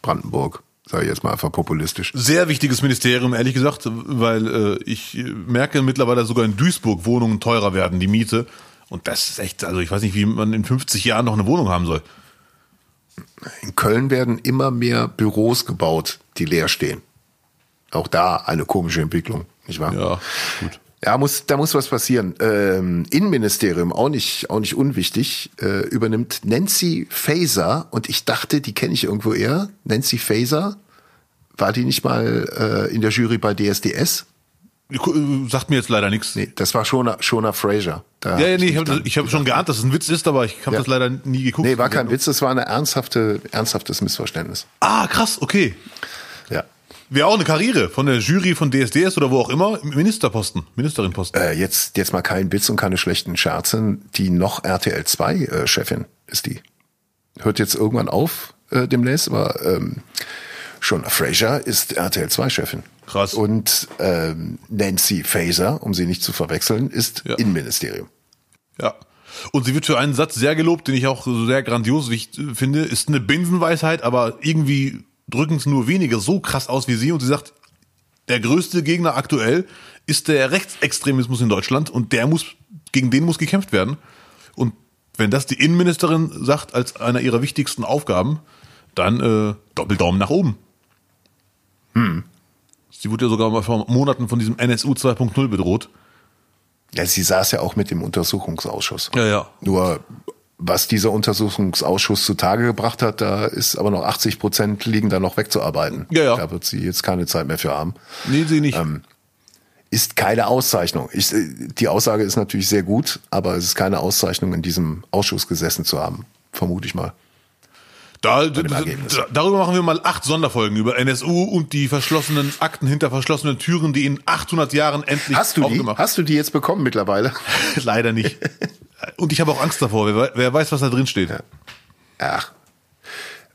Brandenburg sage ich jetzt mal einfach populistisch. Sehr wichtiges Ministerium, ehrlich gesagt, weil äh, ich merke mittlerweile sogar in Duisburg Wohnungen teurer werden, die Miete. Und das ist echt, also ich weiß nicht, wie man in 50 Jahren noch eine Wohnung haben soll. In Köln werden immer mehr Büros gebaut, die leer stehen. Auch da eine komische Entwicklung, nicht wahr? Ja, gut. Ja, muss, da muss was passieren. Ähm, Innenministerium, auch nicht, auch nicht unwichtig, äh, übernimmt Nancy Faeser und ich dachte, die kenne ich irgendwo eher. Nancy Faeser, war die nicht mal äh, in der Jury bei DSDS? Äh, sagt mir jetzt leider nichts. Nee, das war Shona, Shona Fraser. Da ja, ja, nee, ich habe hab schon geahnt, dass es ein Witz ist, aber ich habe ja. das leider nie geguckt. Nee, war kein Witz, das war ein ernsthafte, ernsthaftes Missverständnis. Ah, krass, okay. Wäre auch eine Karriere von der Jury von DSDS oder wo auch immer, Ministerposten, Ministerinposten. Äh, jetzt, jetzt mal kein Witz und keine schlechten Scherzen. Die noch RTL 2 äh, ist die. Hört jetzt irgendwann auf äh, demnächst, aber ähm, schon Fraser ist RTL 2 Chefin. Krass. Und ähm, Nancy Faser, um sie nicht zu verwechseln, ist ja. Innenministerium. Ja. Und sie wird für einen Satz sehr gelobt, den ich auch sehr grandios finde, ist eine Binsenweisheit, aber irgendwie drücken es nur wenige so krass aus wie sie und sie sagt, der größte Gegner aktuell ist der Rechtsextremismus in Deutschland und der muss, gegen den muss gekämpft werden. Und wenn das die Innenministerin sagt als einer ihrer wichtigsten Aufgaben, dann äh, Doppeldaumen nach oben. Hm. Sie wurde ja sogar mal vor Monaten von diesem NSU 2.0 bedroht. Ja, sie saß ja auch mit dem Untersuchungsausschuss. Ja, ja. Nur was dieser Untersuchungsausschuss zutage gebracht hat, da ist aber noch 80 Prozent liegen da noch wegzuarbeiten. Ja, ja. Da wird sie jetzt keine Zeit mehr für haben. Nee, sie nicht. Ähm, ist keine Auszeichnung. Ich, die Aussage ist natürlich sehr gut, aber es ist keine Auszeichnung, in diesem Ausschuss gesessen zu haben. Vermute ich mal. Da, darüber machen wir mal acht Sonderfolgen über NSU und die verschlossenen Akten hinter verschlossenen Türen, die in 800 Jahren endlich Hast du die? Hast du die jetzt bekommen mittlerweile? Leider nicht. Und ich habe auch Angst davor. Wer, wer weiß, was da drin steht. Ja. Ach.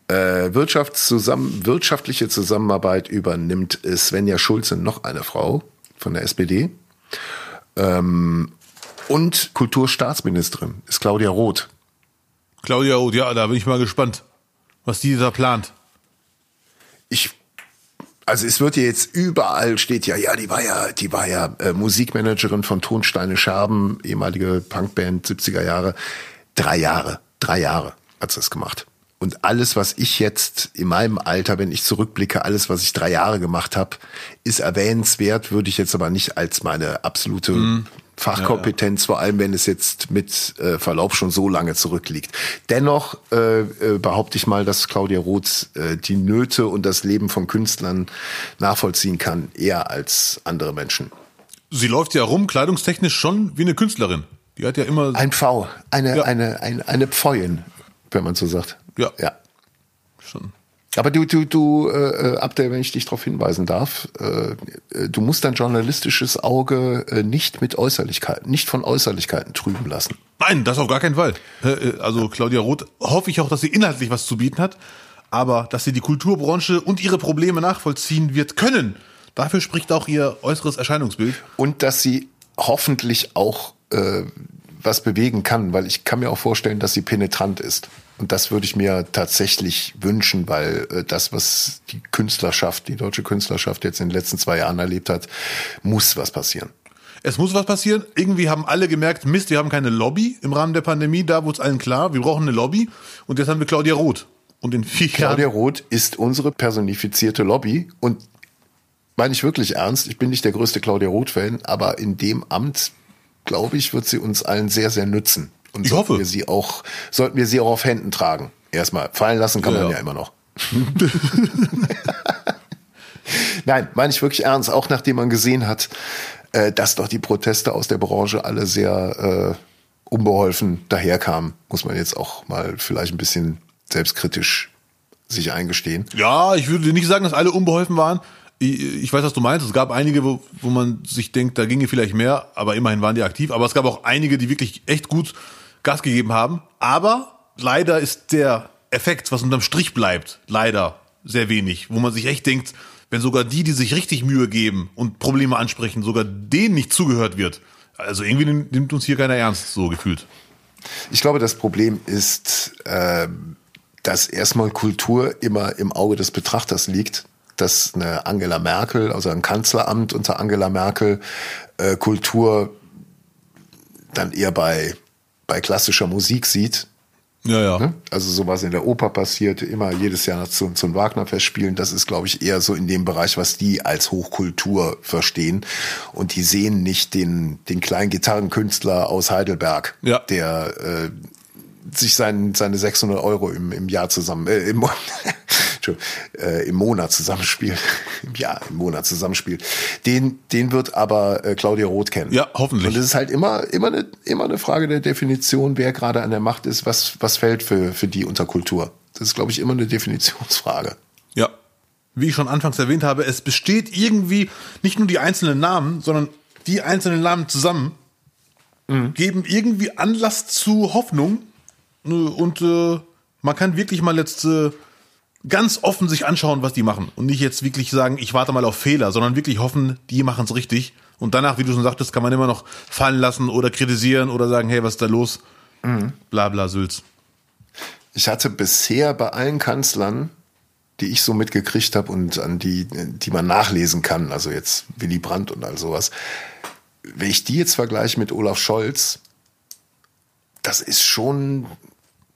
Äh, Wirtschaftszusammen wirtschaftliche Zusammenarbeit übernimmt Svenja Schulze, noch eine Frau von der SPD. Ähm, und Kulturstaatsministerin ist Claudia Roth. Claudia Roth, ja, da bin ich mal gespannt, was die da plant. Ich Also es wird ja jetzt überall steht ja, ja, die war ja, die war ja äh, Musikmanagerin von Tonsteine Scherben, ehemalige Punkband 70er Jahre. Drei Jahre, drei Jahre hat sie das gemacht. Und alles, was ich jetzt in meinem Alter, wenn ich zurückblicke, alles, was ich drei Jahre gemacht habe, ist erwähnenswert, würde ich jetzt aber nicht als meine absolute mm. Fachkompetenz, ja, ja. vor allem wenn es jetzt mit äh, Verlaub schon so lange zurückliegt. Dennoch äh, äh, behaupte ich mal, dass Claudia Roth äh, die Nöte und das Leben von Künstlern nachvollziehen kann, eher als andere Menschen. Sie läuft ja rum, kleidungstechnisch schon wie eine Künstlerin. Die hat ja immer. Ein Pfau, eine, ja. eine, eine, eine Pfeuin, wenn man so sagt. Ja. Ja. Aber du, du, du, äh, Abdel, wenn ich dich darauf hinweisen darf, äh, du musst dein journalistisches Auge äh, nicht mit Äußerlichkeiten, nicht von Äußerlichkeiten trüben lassen. Nein, das auf gar keinen Fall. Äh, also Claudia Roth hoffe ich auch, dass sie inhaltlich was zu bieten hat, aber dass sie die Kulturbranche und ihre Probleme nachvollziehen wird können. Dafür spricht auch ihr äußeres Erscheinungsbild. Und dass sie hoffentlich auch äh, was bewegen kann, weil ich kann mir auch vorstellen, dass sie penetrant ist. Und das würde ich mir tatsächlich wünschen, weil äh, das, was die Künstlerschaft, die deutsche Künstlerschaft jetzt in den letzten zwei Jahren erlebt hat, muss was passieren. Es muss was passieren. Irgendwie haben alle gemerkt, Mist, wir haben keine Lobby im Rahmen der Pandemie. Da wurde es allen klar, wir brauchen eine Lobby. Und jetzt haben wir Claudia Roth. Und in vier Claudia Roth ist unsere personifizierte Lobby. Und meine ich wirklich ernst, ich bin nicht der größte Claudia Roth-Fan, aber in dem Amt, glaube ich, wird sie uns allen sehr, sehr nützen. Und ich hoffe. Wir sie auch, sollten wir sie auch auf Händen tragen. Erstmal fallen lassen kann ja, man ja, ja immer noch. Nein, meine ich wirklich ernst. Auch nachdem man gesehen hat, äh, dass doch die Proteste aus der Branche alle sehr äh, unbeholfen daherkamen, muss man jetzt auch mal vielleicht ein bisschen selbstkritisch sich eingestehen. Ja, ich würde nicht sagen, dass alle unbeholfen waren. Ich weiß, was du meinst. Es gab einige, wo, wo man sich denkt, da ginge vielleicht mehr, aber immerhin waren die aktiv. Aber es gab auch einige, die wirklich echt gut Gas gegeben haben. Aber leider ist der Effekt, was unterm Strich bleibt, leider sehr wenig, wo man sich echt denkt, wenn sogar die, die sich richtig Mühe geben und Probleme ansprechen, sogar denen nicht zugehört wird. Also irgendwie nimmt uns hier keiner ernst, so gefühlt. Ich glaube, das Problem ist, äh, dass erstmal Kultur immer im Auge des Betrachters liegt. Dass eine Angela Merkel, also ein Kanzleramt unter Angela Merkel, äh, Kultur dann eher bei bei klassischer Musik sieht. Ja, ja. Ne? Also sowas in der Oper passiert, immer jedes Jahr zu, zu Wagner-Fest spielen. Das ist, glaube ich, eher so in dem Bereich, was die als Hochkultur verstehen. Und die sehen nicht den, den kleinen Gitarrenkünstler aus Heidelberg, ja. der äh, sich sein, seine 600 Euro im, im Jahr zusammen, äh, im, äh, im Monat zusammenspielt, im Jahr, im Monat zusammenspielt. Den, den wird aber äh, Claudia Roth kennen. Ja, hoffentlich. Und es ist halt immer, immer eine, immer eine Frage der Definition, wer gerade an der Macht ist, was, was fällt für, für die unter Kultur. Das ist, glaube ich, immer eine Definitionsfrage. Ja. Wie ich schon anfangs erwähnt habe, es besteht irgendwie nicht nur die einzelnen Namen, sondern die einzelnen Namen zusammen mhm. geben irgendwie Anlass zu Hoffnung und äh, man kann wirklich mal jetzt äh, ganz offen sich anschauen, was die machen. Und nicht jetzt wirklich sagen, ich warte mal auf Fehler, sondern wirklich hoffen, die machen es richtig. Und danach, wie du schon sagtest, kann man immer noch fallen lassen oder kritisieren oder sagen, hey, was ist da los? Mhm. Bla bla Sülz. Ich hatte bisher bei allen Kanzlern, die ich so mitgekriegt habe und an die, die man nachlesen kann, also jetzt Willy Brandt und all sowas, wenn ich die jetzt vergleiche mit Olaf Scholz, das ist schon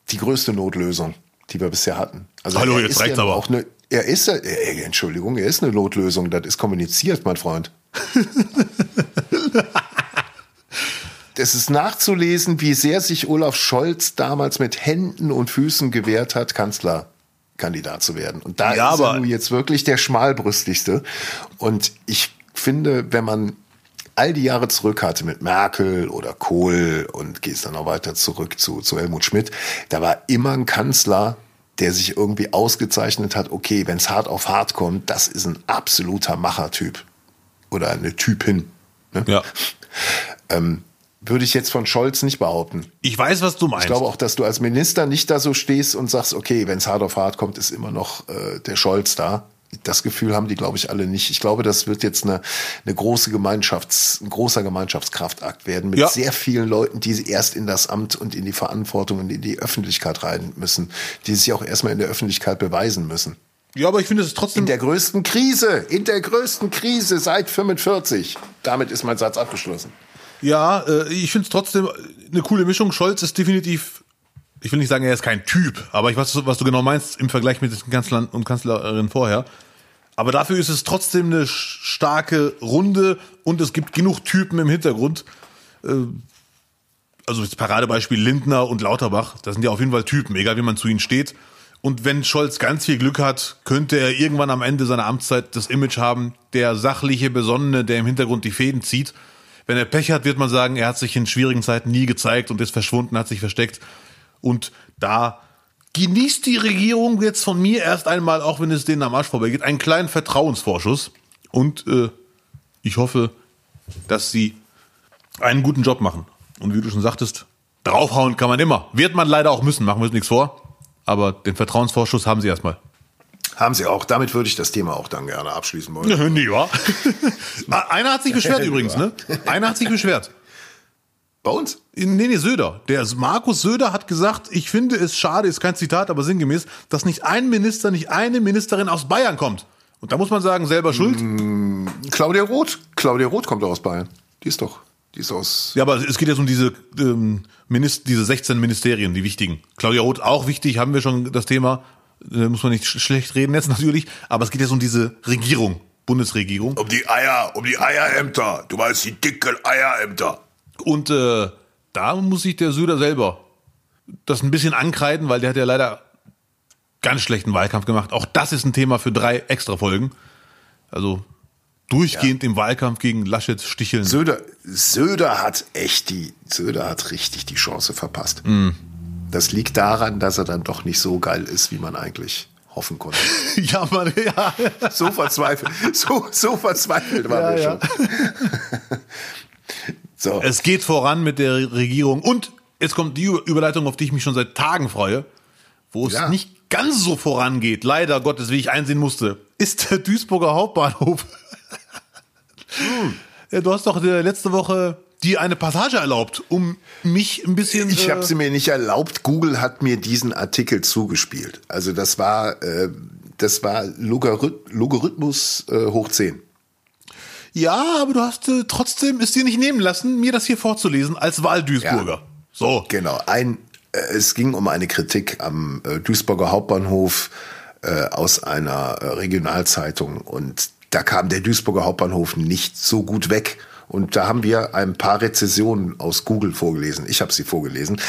die größte Notlösung, die wir bisher hatten. Also Hallo, jetzt reicht's ja aber. Auch eine, er ist, äh, Entschuldigung, er ist eine Notlösung, das ist kommuniziert, mein Freund. Es ist nachzulesen, wie sehr sich Olaf Scholz damals mit Händen und Füßen gewehrt hat, Kanzlerkandidat zu werden. Und da ja, ist er jetzt wirklich der schmalbrüstigste. Und ich finde, wenn man all die Jahre zurück hatte mit Merkel oder Kohl und gehst dann noch weiter zurück zu, zu Helmut Schmidt, da war immer ein Kanzler, der sich irgendwie ausgezeichnet hat, okay, wenn es hart auf hart kommt, das ist ein absoluter Machertyp. Oder eine Typin. Ne? Ja. ähm, würde ich jetzt von Scholz nicht behaupten. Ich weiß, was du meinst. Ich glaube auch, dass du als Minister nicht da so stehst und sagst, okay, wenn es hart auf hart kommt, ist immer noch äh, der Scholz da das Gefühl haben die, glaube ich, alle nicht. Ich glaube, das wird jetzt eine, eine große Gemeinschafts-, ein großer Gemeinschaftskraftakt werden mit ja. sehr vielen Leuten, die erst in das Amt und in die Verantwortung und in die Öffentlichkeit rein müssen, die sich auch erstmal in der Öffentlichkeit beweisen müssen. Ja, aber ich finde es trotzdem. In der größten Krise, in der größten Krise seit 45. Damit ist mein Satz abgeschlossen. Ja, äh, ich finde es trotzdem eine coole Mischung. Scholz ist definitiv, ich will nicht sagen, er ist kein Typ, aber ich weiß, was du genau meinst im Vergleich mit den Kanzlern und Kanzlerin vorher. Aber dafür ist es trotzdem eine starke Runde und es gibt genug Typen im Hintergrund. Äh, also das Paradebeispiel Lindner und Lauterbach, das sind ja auf jeden Fall Typen, egal wie man zu ihnen steht. Und wenn Scholz ganz viel Glück hat, könnte er irgendwann am Ende seiner Amtszeit das Image haben, der sachliche, besonnene, der im Hintergrund die Fäden zieht. Wenn er Pech hat, wird man sagen, er hat sich in schwierigen Zeiten nie gezeigt und ist verschwunden, hat sich versteckt. Und da genießt die Regierung jetzt von mir erst einmal, auch wenn es denen am Arsch vorbeigeht, einen kleinen Vertrauensvorschuss. Und äh, ich hoffe, dass sie einen guten Job machen. Und wie du schon sagtest, draufhauen kann man immer. Wird man leider auch müssen, machen wir uns nichts vor. Aber den Vertrauensvorschuss haben sie erstmal. Haben sie auch. Damit würde ich das Thema auch dann gerne abschließen wollen. Nee, wa? Einer hat sich beschwert übrigens, ne? Einer hat sich beschwert. Bei uns? Nee, nee, Söder. Der Markus Söder hat gesagt, ich finde es schade, ist kein Zitat, aber sinngemäß, dass nicht ein Minister, nicht eine Ministerin aus Bayern kommt. Und da muss man sagen, selber schuld. Mm, Claudia Roth. Claudia Roth kommt doch aus Bayern. Die ist doch, die ist aus. Ja, aber es geht jetzt um diese, ähm, Minister, diese 16 Ministerien, die wichtigen. Claudia Roth auch wichtig, haben wir schon das Thema. Da muss man nicht sch schlecht reden jetzt natürlich. Aber es geht jetzt um diese Regierung, Bundesregierung. Um die Eier, um die Eierämter. Du weißt, die dicken Eierämter. Und äh, da muss sich der Söder selber das ein bisschen ankreiden, weil der hat ja leider ganz schlechten Wahlkampf gemacht. Auch das ist ein Thema für drei extra Folgen. Also durchgehend ja. im Wahlkampf gegen Laschet sticheln. Söder, Söder hat echt die, Söder hat richtig die Chance verpasst. Mm. Das liegt daran, dass er dann doch nicht so geil ist, wie man eigentlich hoffen konnte. ja, man, ja. So verzweifelt, so, so verzweifelt waren ja, wir schon. So. Es geht voran mit der Regierung und jetzt kommt die Überleitung, auf die ich mich schon seit Tagen freue, wo es ja. nicht ganz so vorangeht, leider Gottes, wie ich einsehen musste, ist der Duisburger Hauptbahnhof. hm. du hast doch äh, letzte Woche die eine Passage erlaubt, um mich ein bisschen. Ich habe äh, sie mir nicht erlaubt. Google hat mir diesen Artikel zugespielt. Also das war, äh, das war Logarith Logarithmus äh, hoch 10. Ja, aber du hast äh, trotzdem es dir nicht nehmen lassen, mir das hier vorzulesen als Wahlduisburger. Ja, so. Genau. Ein, äh, es ging um eine Kritik am äh, Duisburger Hauptbahnhof äh, aus einer äh, Regionalzeitung und da kam der Duisburger Hauptbahnhof nicht so gut weg. Und da haben wir ein paar Rezessionen aus Google vorgelesen. Ich habe sie vorgelesen.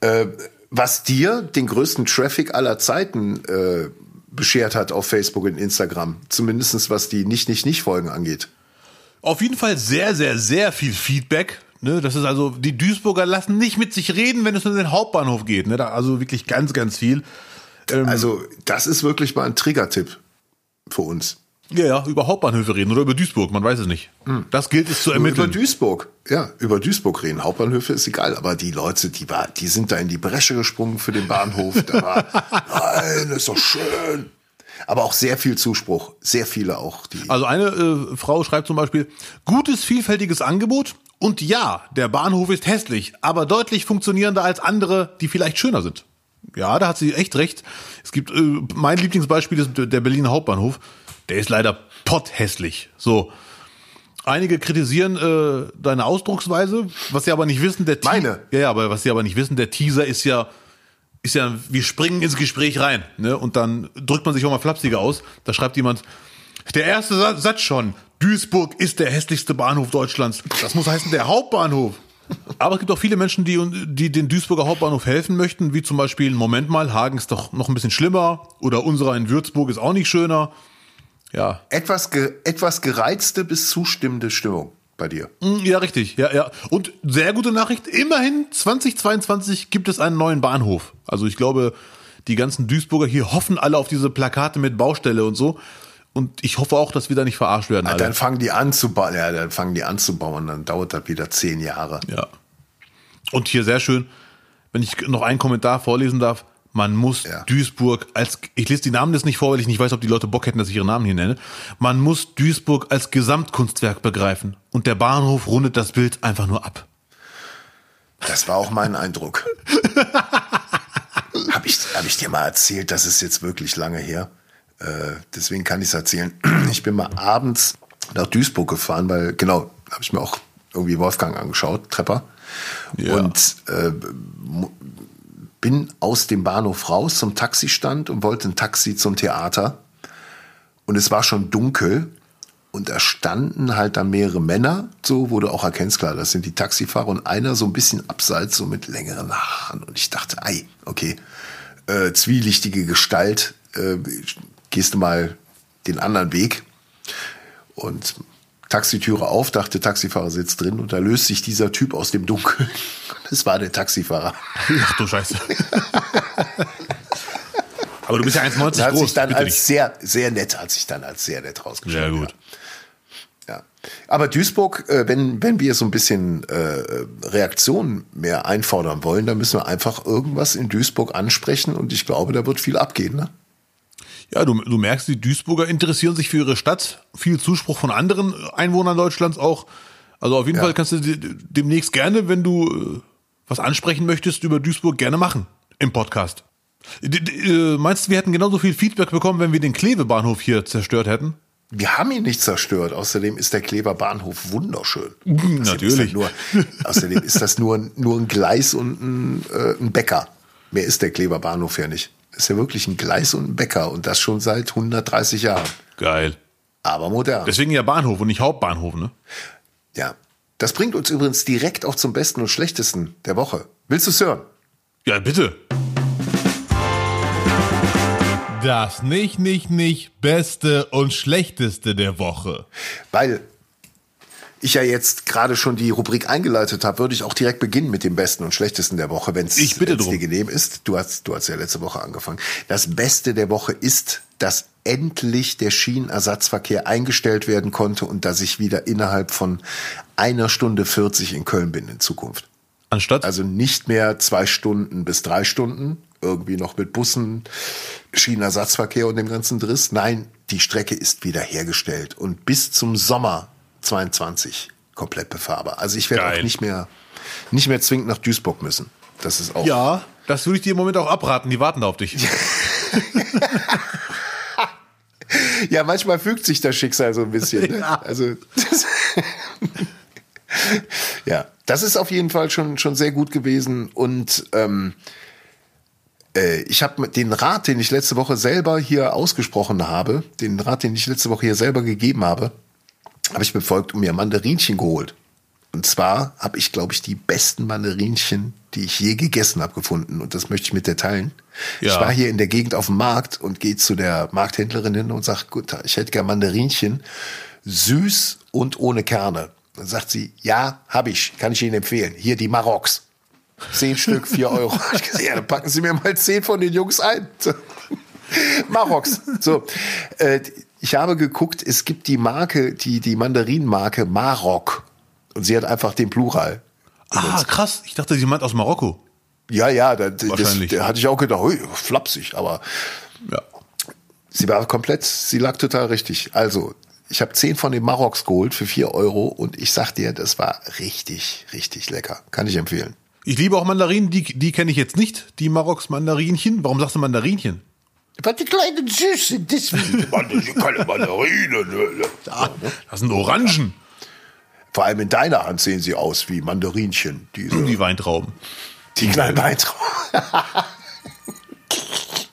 Äh, was dir den größten Traffic aller Zeiten äh, beschert hat auf Facebook und Instagram. Zumindestens was die Nicht-Nicht-Nicht-Folgen angeht. Auf jeden Fall sehr, sehr, sehr viel Feedback. Ne, das ist also, die Duisburger lassen nicht mit sich reden, wenn es um den Hauptbahnhof geht. Ne, da also wirklich ganz, ganz viel. Ähm, also, das ist wirklich mal ein Triggertipp für uns. Ja, ja, über Hauptbahnhöfe reden oder über Duisburg, man weiß es nicht. Hm. Das gilt es zu ermitteln. Über Duisburg, ja, über Duisburg reden. Hauptbahnhöfe ist egal, aber die Leute, die war, die sind da in die Bresche gesprungen für den Bahnhof. Da war, nein, ist doch schön. Aber auch sehr viel Zuspruch, sehr viele auch. Die also eine äh, Frau schreibt zum Beispiel, gutes, vielfältiges Angebot und ja, der Bahnhof ist hässlich, aber deutlich funktionierender als andere, die vielleicht schöner sind. Ja, da hat sie echt recht. Es gibt, äh, mein Lieblingsbeispiel ist der Berliner Hauptbahnhof der ist leider potthässlich. So. Einige kritisieren äh, deine Ausdrucksweise, was sie aber nicht wissen, der Meine. Ja, ja, aber was sie aber nicht wissen, der Teaser ist ja ist ja wir springen ins Gespräch rein, ne? Und dann drückt man sich auch mal flapsiger aus. Da schreibt jemand der erste Satz schon. Duisburg ist der hässlichste Bahnhof Deutschlands. Das muss heißen der Hauptbahnhof. Aber es gibt auch viele Menschen, die, die den Duisburger Hauptbahnhof helfen möchten, wie zum Beispiel, Moment mal, Hagen ist doch noch ein bisschen schlimmer oder unserer in Würzburg ist auch nicht schöner ja. Etwas, ge etwas gereizte bis zustimmende Stimmung bei dir. Mm, ja, richtig. Ja, ja. Und sehr gute Nachricht. Immerhin 2022 gibt es einen neuen Bahnhof. Also ich glaube, die ganzen Duisburger hier hoffen alle auf diese Plakate mit Baustelle und so. Und ich hoffe auch, dass wir da nicht verarscht werden. Ja, dann fangen die an zu bauen. Ja, dann fangen die an zu bauen. Dann dauert das wieder zehn Jahre. Ja. Und hier sehr schön, wenn ich noch einen Kommentar vorlesen darf. Man muss ja. Duisburg als, ich lese die Namen jetzt nicht vor, weil ich nicht weiß, ob die Leute Bock hätten, dass ich ihre Namen hier nenne. Man muss Duisburg als Gesamtkunstwerk begreifen. Und der Bahnhof rundet das Bild einfach nur ab. Das war auch mein Eindruck. Habe ich, hab ich dir mal erzählt, das ist jetzt wirklich lange her. Äh, deswegen kann ich es erzählen. Ich bin mal abends nach Duisburg gefahren, weil, genau, habe ich mir auch irgendwie Wolfgang angeschaut, Trepper. Ja. Und äh, bin aus dem Bahnhof raus zum Taxistand und wollte ein Taxi zum Theater. Und es war schon dunkel. Und da standen halt dann mehrere Männer, so du auch erkennst, klar, das sind die Taxifahrer und einer so ein bisschen abseits, so mit längeren Haaren. Und ich dachte, ei, okay, äh, zwielichtige Gestalt, äh, gehst du mal den anderen Weg. Und Taxitüre auf, dachte, Taxifahrer sitzt drin und da löst sich dieser Typ aus dem Dunkeln. Es war der Taxifahrer. Ach du Scheiße. Aber du bist ja 1,90 groß. Sich dann als sehr, sehr nett, hat sich dann als sehr nett rausgestellt. Sehr gut. Ja. ja. Aber Duisburg, äh, wenn, wenn wir so ein bisschen äh, Reaktion mehr einfordern wollen, dann müssen wir einfach irgendwas in Duisburg ansprechen und ich glaube, da wird viel abgehen, ne? Ja, du, du merkst, die Duisburger interessieren sich für ihre Stadt. Viel Zuspruch von anderen Einwohnern Deutschlands auch. Also auf jeden ja. Fall kannst du demnächst gerne, wenn du äh, was ansprechen möchtest über Duisburg, gerne machen im Podcast. Äh, meinst du, wir hätten genauso viel Feedback bekommen, wenn wir den Klevebahnhof hier zerstört hätten? Wir haben ihn nicht zerstört. Außerdem ist der Klever Bahnhof wunderschön. Natürlich. Ist nur, außerdem ist das nur, nur ein Gleis und ein, äh, ein Bäcker. Mehr ist der Klever Bahnhof ja nicht ist ja wirklich ein Gleis und ein Bäcker und das schon seit 130 Jahren. Geil. Aber modern. Deswegen ja Bahnhof und nicht Hauptbahnhof, ne? Ja. Das bringt uns übrigens direkt auch zum besten und schlechtesten der Woche. Willst du es hören? Ja, bitte. Das nicht, nicht, nicht beste und schlechteste der Woche. Weil ich ja jetzt gerade schon die Rubrik eingeleitet habe, würde ich auch direkt beginnen mit dem Besten und Schlechtesten der Woche, wenn es dir genehm ist. Du hast, du hast ja letzte Woche angefangen. Das Beste der Woche ist, dass endlich der Schienenersatzverkehr eingestellt werden konnte und dass ich wieder innerhalb von einer Stunde 40 in Köln bin in Zukunft. Anstatt? Also nicht mehr zwei Stunden bis drei Stunden, irgendwie noch mit Bussen, Schienenersatzverkehr und dem ganzen Driss. Nein, die Strecke ist wieder hergestellt und bis zum Sommer 22 komplett befahrbar. Also ich werde auch nicht mehr, nicht mehr zwingend nach Duisburg müssen. Das ist auch. Ja, das würde ich dir im Moment auch abraten. Die warten da auf dich. ja, manchmal fügt sich das Schicksal so ein bisschen. Ne? Ja. Also, das ja, das ist auf jeden Fall schon, schon sehr gut gewesen. Und ähm, äh, ich habe den Rat, den ich letzte Woche selber hier ausgesprochen habe, den Rat, den ich letzte Woche hier selber gegeben habe, habe ich befolgt und mir Mandarinchen geholt. Und zwar habe ich, glaube ich, die besten Mandarinchen, die ich je gegessen habe, gefunden. Und das möchte ich mit dir teilen. Ja. Ich war hier in der Gegend auf dem Markt und gehe zu der Markthändlerin hin und sage, gut, ich hätte gerne Mandarinchen, süß und ohne Kerne. Dann sagt sie, ja, habe ich, kann ich Ihnen empfehlen. Hier die Maroks. Zehn Stück, vier Euro. Ich gesagt, ja, dann packen Sie mir mal zehn von den Jungs ein. Maroks. So, äh, ich habe geguckt, es gibt die Marke, die, die Mandarinenmarke Marok. Und sie hat einfach den Plural. Ah, krass. Ich dachte, sie meint aus Marokko. Ja, ja, da, das, da hatte ich auch gedacht, hui, flapsig, aber ja. sie war komplett, sie lag total richtig. Also, ich habe zehn von den Maroks geholt für vier Euro und ich sag dir, das war richtig, richtig lecker. Kann ich empfehlen. Ich liebe auch Mandarinen, die, die kenne ich jetzt nicht, die Maroks Mandarinchen. Warum sagst du Mandarinchen? Was die kleinen Süßen, deswegen. keine Mandarinen. Ja, das sind Orangen. Vor allem in deiner Hand sehen sie aus wie Mandarinchen. Diese, die Weintrauben. Die kleinen Weintrauben.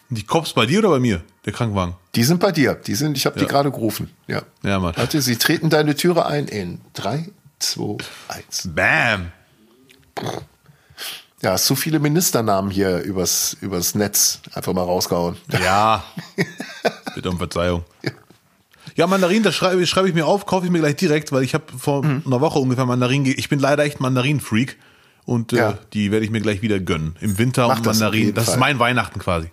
die Cops bei dir oder bei mir, der Krankenwagen? Die sind bei dir. Die sind, ich habe ja. die gerade gerufen. Ja. Ja, Mann. Warte, sie treten deine Türe ein in 3, 2, 1. Bam. Ja, hast so viele Ministernamen hier übers, übers Netz einfach mal rausgehauen. Ja. Bitte um Verzeihung. Ja, Mandarin, das schreibe, schreibe ich mir auf, kaufe ich mir gleich direkt, weil ich habe vor mhm. einer Woche ungefähr Mandarin. Ich bin leider echt Mandarin-Freak und äh, ja. die werde ich mir gleich wieder gönnen. Im Winter Mach und Mandarin. Das, das ist mein Weihnachten quasi.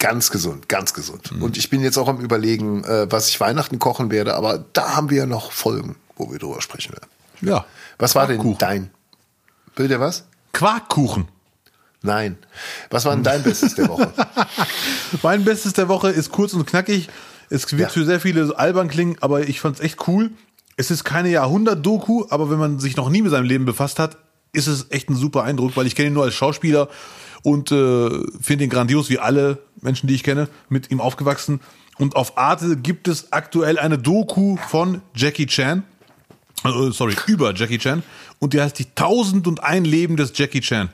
Ganz gesund, ganz gesund. Mhm. Und ich bin jetzt auch am überlegen, äh, was ich Weihnachten kochen werde, aber da haben wir ja noch Folgen, wo wir drüber sprechen werden. Ja. Was war denn dein? Will der was? Quarkkuchen. Nein. Was war denn dein Bestes der Woche? mein Bestes der Woche ist kurz und knackig. Es wird ja. für sehr viele albern klingen, aber ich fand es echt cool. Es ist keine Jahrhundert-Doku, aber wenn man sich noch nie mit seinem Leben befasst hat, ist es echt ein super Eindruck, weil ich kenne ihn nur als Schauspieler und äh, finde ihn grandios, wie alle Menschen, die ich kenne, mit ihm aufgewachsen. Und auf Arte gibt es aktuell eine Doku von Jackie Chan. Äh, sorry, über Jackie Chan. Und die heißt die 1001 Leben des Jackie Chan.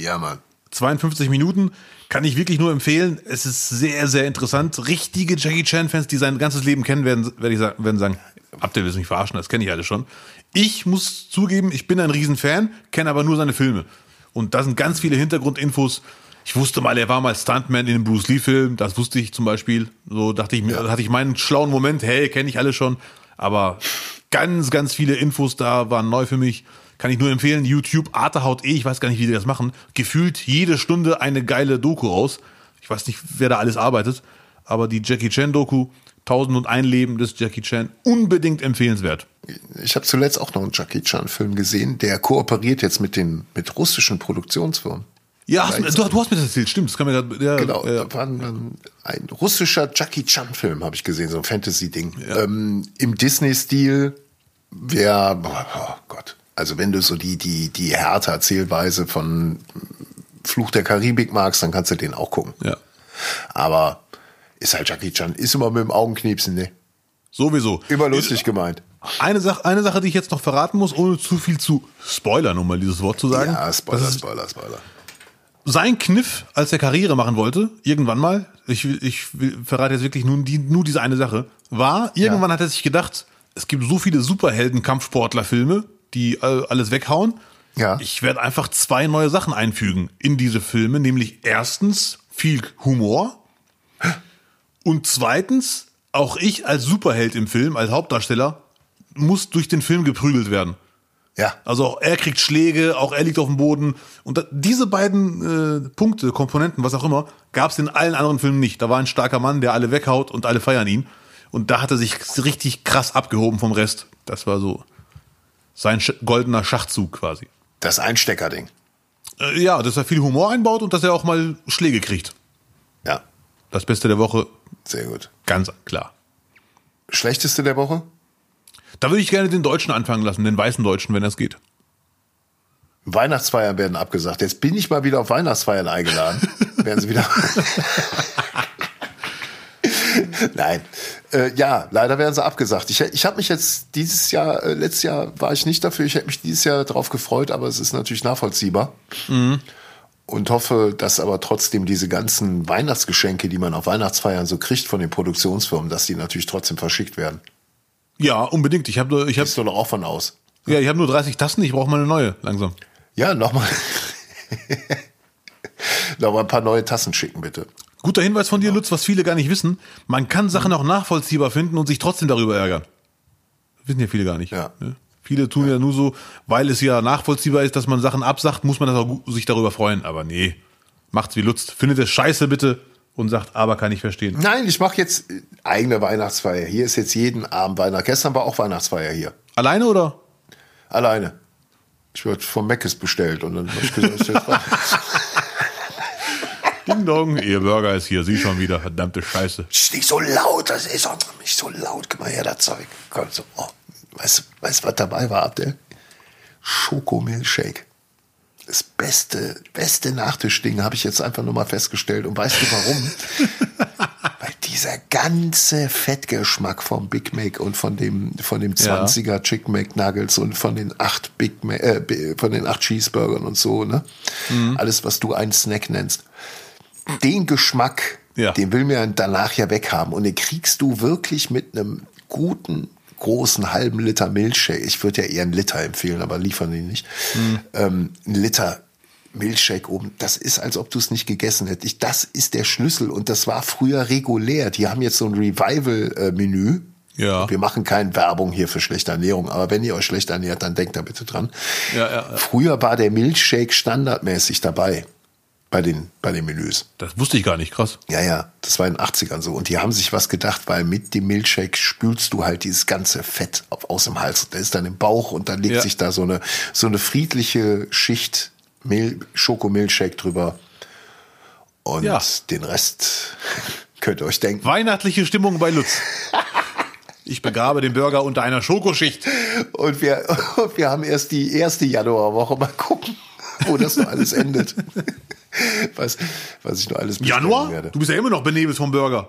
Ja, Mann. 52 Minuten kann ich wirklich nur empfehlen. Es ist sehr, sehr interessant. Richtige Jackie Chan-Fans, die sein ganzes Leben kennen, werden, werden, ich sagen, werden sagen, habt ihr das nicht verarschen, das kenne ich alle schon. Ich muss zugeben, ich bin ein Riesenfan, kenne aber nur seine Filme. Und da sind ganz viele Hintergrundinfos. Ich wusste mal, er war mal Stuntman in einem Bruce Lee-Film, das wusste ich zum Beispiel. So dachte ich mir, ja. hatte ich meinen schlauen Moment, hey, kenne ich alle schon. Aber ganz, ganz viele Infos da waren neu für mich. Kann ich nur empfehlen. YouTube, Artehaut eh, ich weiß gar nicht, wie die das machen. Gefühlt jede Stunde eine geile Doku raus. Ich weiß nicht, wer da alles arbeitet. Aber die Jackie Chan Doku, 1001 Leben des Jackie Chan, unbedingt empfehlenswert. Ich habe zuletzt auch noch einen Jackie Chan Film gesehen, der kooperiert jetzt mit den mit russischen Produktionsfirmen. Ja, hast, du, du, hast mir das erzählt, stimmt. Das kann mir grad, ja, genau, ja. da war ein, ein russischer Jackie Chan-Film, habe ich gesehen, so ein Fantasy-Ding. Ja. Ähm, Im Disney-Stil, wer, oh Gott, also wenn du so die, die, die härte Erzählweise von Fluch der Karibik magst, dann kannst du den auch gucken. Ja. Aber ist halt Jackie Chan, ist immer mit dem Augenknipsen, ne? Sowieso. Immer lustig gemeint. Eine Sache, eine Sache, die ich jetzt noch verraten muss, ohne zu viel zu spoilern, um mal dieses Wort zu sagen. Ja, Spoiler, Spoiler, Spoiler sein Kniff, als er Karriere machen wollte, irgendwann mal, ich, ich verrate jetzt wirklich nur, die, nur diese eine Sache, war, irgendwann ja. hat er sich gedacht, es gibt so viele Superhelden-Kampfsportler-Filme, die alles weghauen. Ja. Ich werde einfach zwei neue Sachen einfügen in diese Filme, nämlich erstens viel Humor und zweitens auch ich als Superheld im Film, als Hauptdarsteller, muss durch den Film geprügelt werden. Ja. Also auch er kriegt Schläge, auch er liegt auf dem Boden. Und da, diese beiden äh, Punkte, Komponenten, was auch immer, gab es in allen anderen Filmen nicht. Da war ein starker Mann, der alle weghaut und alle feiern ihn. Und da hat er sich richtig krass abgehoben vom Rest. Das war so sein sch goldener Schachzug quasi. Das Einsteckerding. Äh, ja, dass er viel Humor einbaut und dass er auch mal Schläge kriegt. Ja. Das Beste der Woche. Sehr gut. Ganz klar. Schlechteste der Woche? Da würde ich gerne den Deutschen anfangen lassen, den weißen Deutschen, wenn das geht. Weihnachtsfeiern werden abgesagt. Jetzt bin ich mal wieder auf Weihnachtsfeiern eingeladen. werden sie wieder. Nein. Äh, ja, leider werden sie abgesagt. Ich, ich habe mich jetzt dieses Jahr, äh, letztes Jahr war ich nicht dafür. Ich hätte mich dieses Jahr darauf gefreut, aber es ist natürlich nachvollziehbar. Mhm. Und hoffe, dass aber trotzdem diese ganzen Weihnachtsgeschenke, die man auf Weihnachtsfeiern so kriegt von den Produktionsfirmen, dass die natürlich trotzdem verschickt werden. Ja, unbedingt. Ich habe ich hab, Gehst du doch auch von aus. Ja, ich habe nur 30 Tassen, ich brauche mal eine neue, langsam. Ja, nochmal. nochmal ein paar neue Tassen schicken, bitte. Guter Hinweis von dir, Lutz, was viele gar nicht wissen. Man kann Sachen auch nachvollziehbar finden und sich trotzdem darüber ärgern. wissen ja viele gar nicht. Ja. Ne? Viele tun ja. ja nur so, weil es ja nachvollziehbar ist, dass man Sachen absagt, muss man das auch sich darüber freuen. Aber nee, macht's wie Lutz. Findet es scheiße bitte, und sagt, aber kann ich verstehen. Nein, ich mache jetzt eigene Weihnachtsfeier. Hier ist jetzt jeden Abend Weihnachten. Gestern war auch Weihnachtsfeier hier. Alleine oder? Alleine. Ich wurde vom Meckes bestellt und dann habe ich gesagt, ist jetzt Ding dong, ihr Burger ist hier, sie schon wieder, verdammte Scheiße. Ist nicht so laut, das ist auch nicht so laut. Guck mal her, das Zeug. Komm, so, oh. Weißt du, was dabei war, Abdel? Schokomilchshake das beste, beste Nachtischding, habe ich jetzt einfach nur mal festgestellt. Und weißt du warum? Weil dieser ganze Fettgeschmack vom Big Mac und von dem, von dem 20er ja. Chicken McNuggets und von den acht Big Mac, äh, von den acht Cheeseburgern und so, ne? Mhm. Alles, was du einen Snack nennst. Den Geschmack, ja. den will mir danach ja weghaben. Und den kriegst du wirklich mit einem guten großen halben Liter Milchshake, ich würde ja eher einen Liter empfehlen, aber liefern die nicht, mhm. ähm, ein Liter Milchshake oben, das ist, als ob du es nicht gegessen hättest. Das ist der Schlüssel und das war früher regulär. Die haben jetzt so ein Revival-Menü. Ja. Wir machen keine Werbung hier für schlechte Ernährung, aber wenn ihr euch schlecht ernährt, dann denkt da bitte dran. Ja, ja, ja. Früher war der Milchshake standardmäßig dabei bei den, bei den Menüs. Das wusste ich gar nicht, krass. Ja, ja, das war in den 80ern so. Und die haben sich was gedacht, weil mit dem Milchshake spülst du halt dieses ganze Fett auf, aus dem Hals. Der ist dann im Bauch und dann legt ja. sich da so eine, so eine friedliche Schicht Mil Schokomilchshake drüber. Und ja. den Rest könnt ihr euch denken. Weihnachtliche Stimmung bei Lutz. Ich begrabe den Burger unter einer Schokoschicht. Und wir, wir haben erst die erste Januarwoche. Mal gucken, wo das noch alles endet was, was ich noch alles Januar? Werde. Du bist ja immer noch benebelt vom Burger.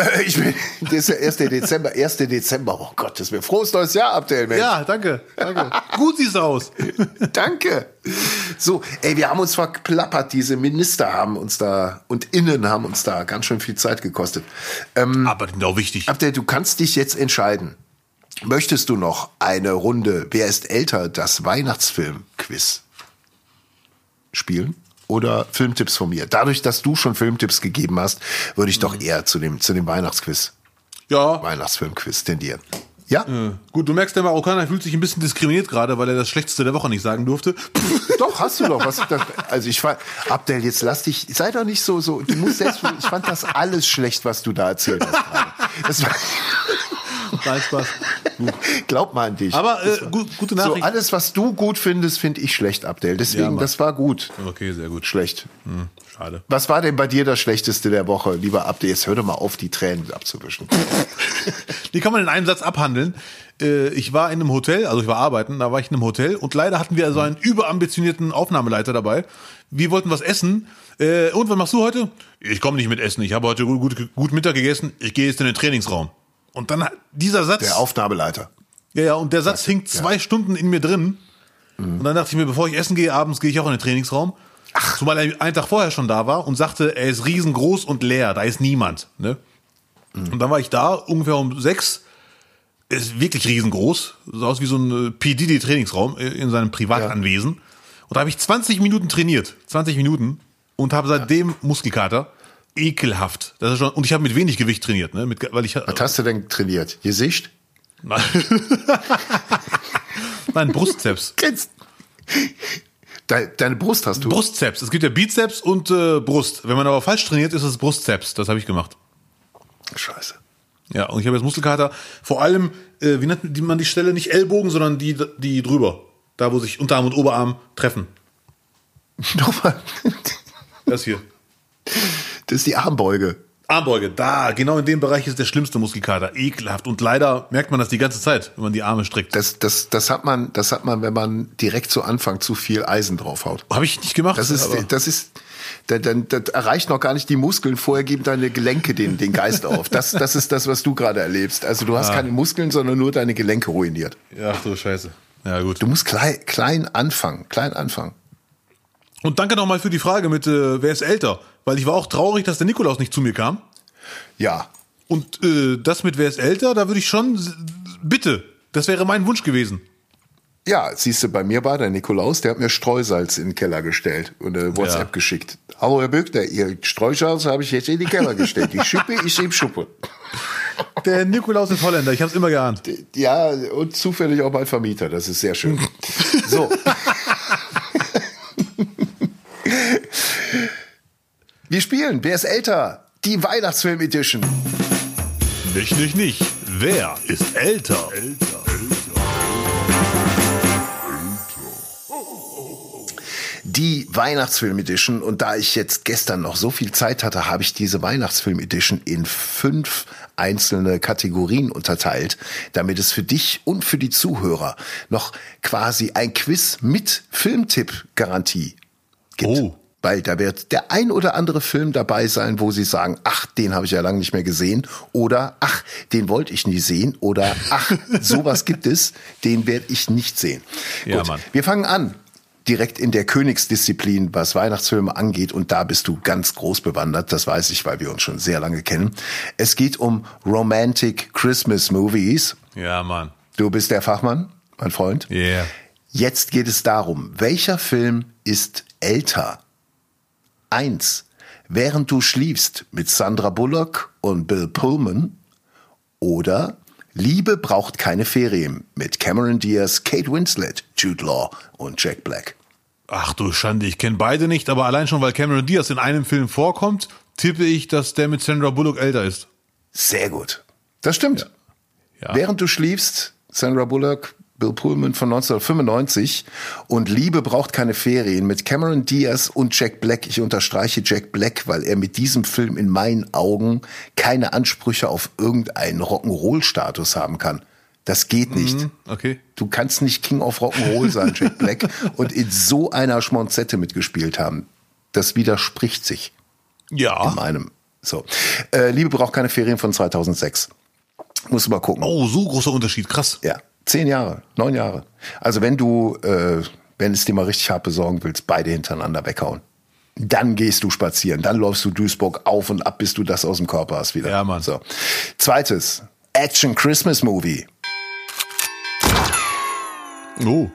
Äh, ich bin, das ist der 1. Dezember, 1. Dezember. Oh Gott, das ist mir frohes neues Jahr, Abdel, Mensch. Ja, danke, danke. Gut siehst du aus. danke. So, ey, wir haben uns verplappert. Diese Minister haben uns da und Innen haben uns da ganz schön viel Zeit gekostet. Ähm, Aber auch wichtig. Abdel, du kannst dich jetzt entscheiden. Möchtest du noch eine Runde Wer ist älter? Das Weihnachtsfilm-Quiz spielen? Oder Filmtipps von mir? Dadurch, dass du schon Filmtipps gegeben hast, würde ich doch mhm. eher zu dem, zu dem Weihnachtsquiz. Ja. Weihnachtsfilmquiz tendieren. Ja? Äh, gut, du merkst, der Marokkaner fühlt sich ein bisschen diskriminiert gerade, weil er das Schlechteste der Woche nicht sagen durfte. doch, hast du doch. Was, das, also ich fand, Abdel, jetzt lass dich, sei doch nicht so, so, du musst selbst, ich fand das alles schlecht, was du da erzählt hast gerade. Das war, Nein, Spaß. Glaub mal an dich. Aber äh, gut, gute Nachricht. So, alles, was du gut findest, finde ich schlecht, Abdel. Deswegen, ja, das war gut. Okay, sehr gut. Schlecht. Hm, schade. Was war denn bei dir das Schlechteste der Woche, lieber Abdel? Jetzt hör doch mal auf, die Tränen abzuwischen. die kann man in einem Satz abhandeln. Äh, ich war in einem Hotel, also ich war arbeiten, da war ich in einem Hotel und leider hatten wir also einen überambitionierten Aufnahmeleiter dabei. Wir wollten was essen. Äh, und was machst du heute? Ich komme nicht mit Essen. Ich habe heute gut, gut, gut Mittag gegessen. Ich gehe jetzt in den Trainingsraum. Und dann dieser Satz. Der Aufnahmeleiter. Ja, ja, und der Satz hing zwei ja. Stunden in mir drin. Mhm. Und dann dachte ich mir, bevor ich essen gehe, abends gehe ich auch in den Trainingsraum. Ach. Zumal er einen Tag vorher schon da war und sagte, er ist riesengroß und leer, da ist niemand. Ne? Mhm. Und dann war ich da, ungefähr um sechs. Ist wirklich riesengroß. Sah aus wie so ein äh, PDD-Trainingsraum äh, in seinem Privatanwesen. Ja. Und da habe ich 20 Minuten trainiert. 20 Minuten. Und habe seitdem Muskelkater ekelhaft. Das ist schon, und ich habe mit wenig Gewicht trainiert, ne? Mit, weil ich, Was hast du denn trainiert? Gesicht? Nein, Nein Brustzeps. Kennst Deine Brust hast du? Brustzeps. Es gibt ja Bizeps und äh, Brust. Wenn man aber falsch trainiert, ist es Brustzeps. Das habe ich gemacht. Scheiße. Ja, und ich habe jetzt Muskelkater. Vor allem, äh, wie nennt man die Stelle? Nicht Ellbogen, sondern die, die drüber. Da, wo sich Unterarm und Oberarm treffen. Nochmal. Das hier. Das ist die Armbeuge. Armbeuge, da, genau in dem Bereich ist der schlimmste Muskelkater. Ekelhaft. Und leider merkt man das die ganze Zeit, wenn man die Arme streckt. Das, das, das hat man, das hat man, wenn man direkt zu Anfang zu viel Eisen draufhaut. Habe ich nicht gemacht. Das ist, das ist, dann, das erreicht noch gar nicht die Muskeln. Vorher geben deine Gelenke den, den Geist auf. Das, das ist das, was du gerade erlebst. Also du hast ah. keine Muskeln, sondern nur deine Gelenke ruiniert. Ja, ach so Scheiße. Ja, gut. Du musst klein, klein anfangen, klein anfangen. Und danke nochmal für die Frage mit, äh, wer ist älter? Weil ich war auch traurig, dass der Nikolaus nicht zu mir kam. Ja. Und äh, das mit wer ist älter, da würde ich schon, bitte, das wäre mein Wunsch gewesen. Ja, siehst du, bei mir war der Nikolaus, der hat mir Streusalz in den Keller gestellt und eine WhatsApp ja. geschickt. Hallo Herr Böckner, Ihr Streusalz habe ich jetzt in den Keller gestellt. Die Schippe ist im Schuppe. Der Nikolaus ist Holländer, ich habe es immer geahnt. Ja, und zufällig auch mein Vermieter, das ist sehr schön. so. Wir spielen, wer ist älter? Die Weihnachtsfilm Edition. Nicht, nicht, nicht. Wer ist älter? älter. Die Weihnachtsfilm Edition und da ich jetzt gestern noch so viel Zeit hatte, habe ich diese Weihnachtsfilm Edition in fünf einzelne Kategorien unterteilt, damit es für dich und für die Zuhörer noch quasi ein Quiz mit Filmtipp-Garantie gibt. Oh. Weil da wird der ein oder andere Film dabei sein, wo sie sagen, ach, den habe ich ja lange nicht mehr gesehen oder ach, den wollte ich nie sehen oder ach, sowas gibt es, den werde ich nicht sehen. Ja, Gut, Mann. Wir fangen an direkt in der Königsdisziplin, was Weihnachtsfilme angeht. Und da bist du ganz groß bewandert. Das weiß ich, weil wir uns schon sehr lange kennen. Es geht um Romantic Christmas Movies. Ja, Mann. Du bist der Fachmann, mein Freund. Ja. Yeah. Jetzt geht es darum, welcher Film ist älter? Eins. Während du schliefst mit Sandra Bullock und Bill Pullman oder Liebe braucht keine Ferien mit Cameron Diaz, Kate Winslet, Jude Law und Jack Black. Ach du Schande, ich kenne beide nicht, aber allein schon, weil Cameron Diaz in einem Film vorkommt, tippe ich, dass der mit Sandra Bullock älter ist. Sehr gut. Das stimmt. Ja. Ja. Während du schliefst, Sandra Bullock, Bill Pullman von 1995 und Liebe braucht keine Ferien mit Cameron Diaz und Jack Black. Ich unterstreiche Jack Black, weil er mit diesem Film in meinen Augen keine Ansprüche auf irgendeinen Rock'n'Roll-Status haben kann. Das geht nicht. Mhm, okay. Du kannst nicht King of Rock'n'Roll sein, Jack Black, und in so einer Schmonzette mitgespielt haben. Das widerspricht sich. Ja. In meinem So. Äh, Liebe braucht keine Ferien von 2006. Muss mal gucken. Oh, so großer Unterschied, krass. Ja, zehn Jahre, neun Jahre. Also wenn du, äh, wenn es dir mal richtig hart besorgen willst, beide hintereinander weghauen. Dann gehst du spazieren, dann läufst du Duisburg auf und ab, bis du das aus dem Körper hast wieder. Ja, Mann. So. Zweites, Action Christmas Movie. Oh.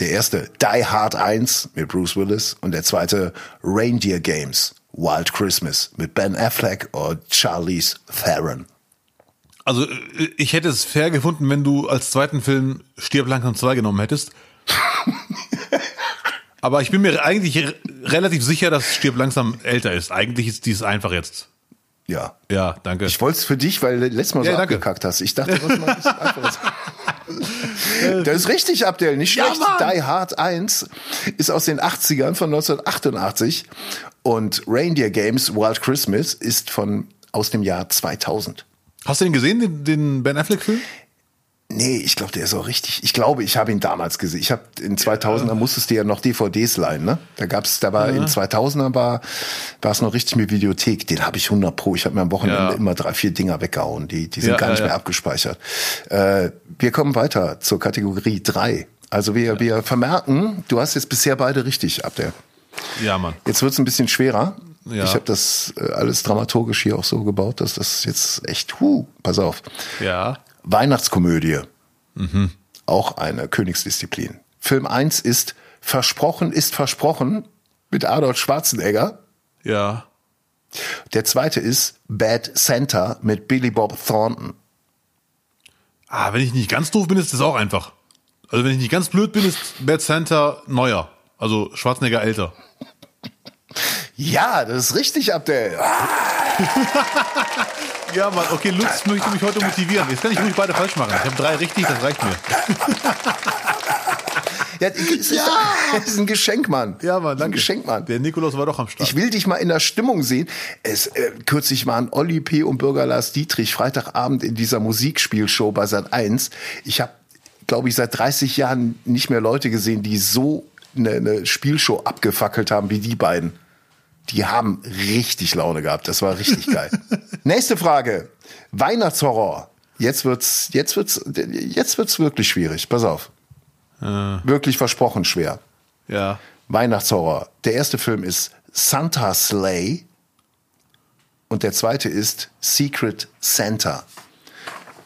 Der erste, Die Hard 1 mit Bruce Willis und der zweite, Reindeer Games, Wild Christmas mit Ben Affleck und Charlize Theron. Also äh, ich hätte es fair gefunden, wenn du als zweiten Film Stirb langsam 2 genommen hättest. Aber ich bin mir eigentlich re- relativ sicher, dass Stirb langsam älter ist. Eigentlich ist dies einfach jetzt. Ja. Ja, danke. Ich wollte es für dich, weil du letztes Mal Ja, so danke. abgekackt hast. Ich dachte, was mal ein bisschen einfaches. Das ist richtig, Abdel, nicht Ja, schlecht. Mann. Die Hard 1 ist aus den 80ern von 1988 und Reindeer Games Wild Christmas ist von aus dem Jahr 2000. Hast du den gesehen, den, den Ben Affleck-Film? Nee, ich glaube, der ist auch richtig. Ich glaube, ich habe ihn damals gesehen. Ich habe in 2000er musstest du ja noch DVDs leihen, ne? Da gab's, da war in 2000er war war es noch richtig mit Videothek. Den habe ich 100 pro. Ich habe mir am Wochenende Ja. immer drei, vier Dinger weggehauen. Die die sind Ja, gar ja, nicht mehr ja. abgespeichert. Äh, wir kommen weiter zur Kategorie 3. Also wir wir vermerken, du hast jetzt bisher beide richtig, Abder. Ja, Mann. Jetzt wird's ein bisschen schwerer. Ja. Ich habe das äh, alles dramaturgisch hier auch so gebaut, dass das jetzt echt, huh, pass auf. Ja. Weihnachtskomödie. Mhm. Auch eine Königsdisziplin. Film 1 ist Versprochen ist Versprochen mit Arnold Schwarzenegger. Ja. Der zweite ist Bad Santa mit Billy Bob Thornton. Ah, wenn ich nicht ganz doof bin, ist das auch einfach. Also wenn ich nicht ganz blöd bin, ist Bad Santa neuer. Also Schwarzenegger älter. Ja, das ist richtig, Abdel. Ah, Ja, Mann, okay, Lutz möchte mich heute motivieren. Jetzt kann ich ruhig beide falsch machen. Ich habe drei richtig, das reicht mir. Ja, es ist, es ist ein Geschenk, Mann. Ja, Mann, Ein danke. Geschenk, Mann. Der Nikolaus war doch am Start. Ich will dich mal in der Stimmung sehen. Es, äh, kürzlich waren Olli P. und Bürger Lars Dietrich Freitagabend in dieser Musikspielshow bei Sat 1. Ich habe, glaube ich, seit 30 Jahren nicht mehr Leute gesehen, die so eine, eine Spielshow abgefackelt haben wie die beiden. Die haben richtig Laune gehabt. Das war richtig geil. Nächste Frage. Weihnachtshorror. Jetzt wird's, jetzt wird's, jetzt wird's wirklich schwierig. Pass auf. Wirklich versprochen schwer. ja. Weihnachtshorror. Der erste Film ist Santa Slay und der zweite ist Secret Santa.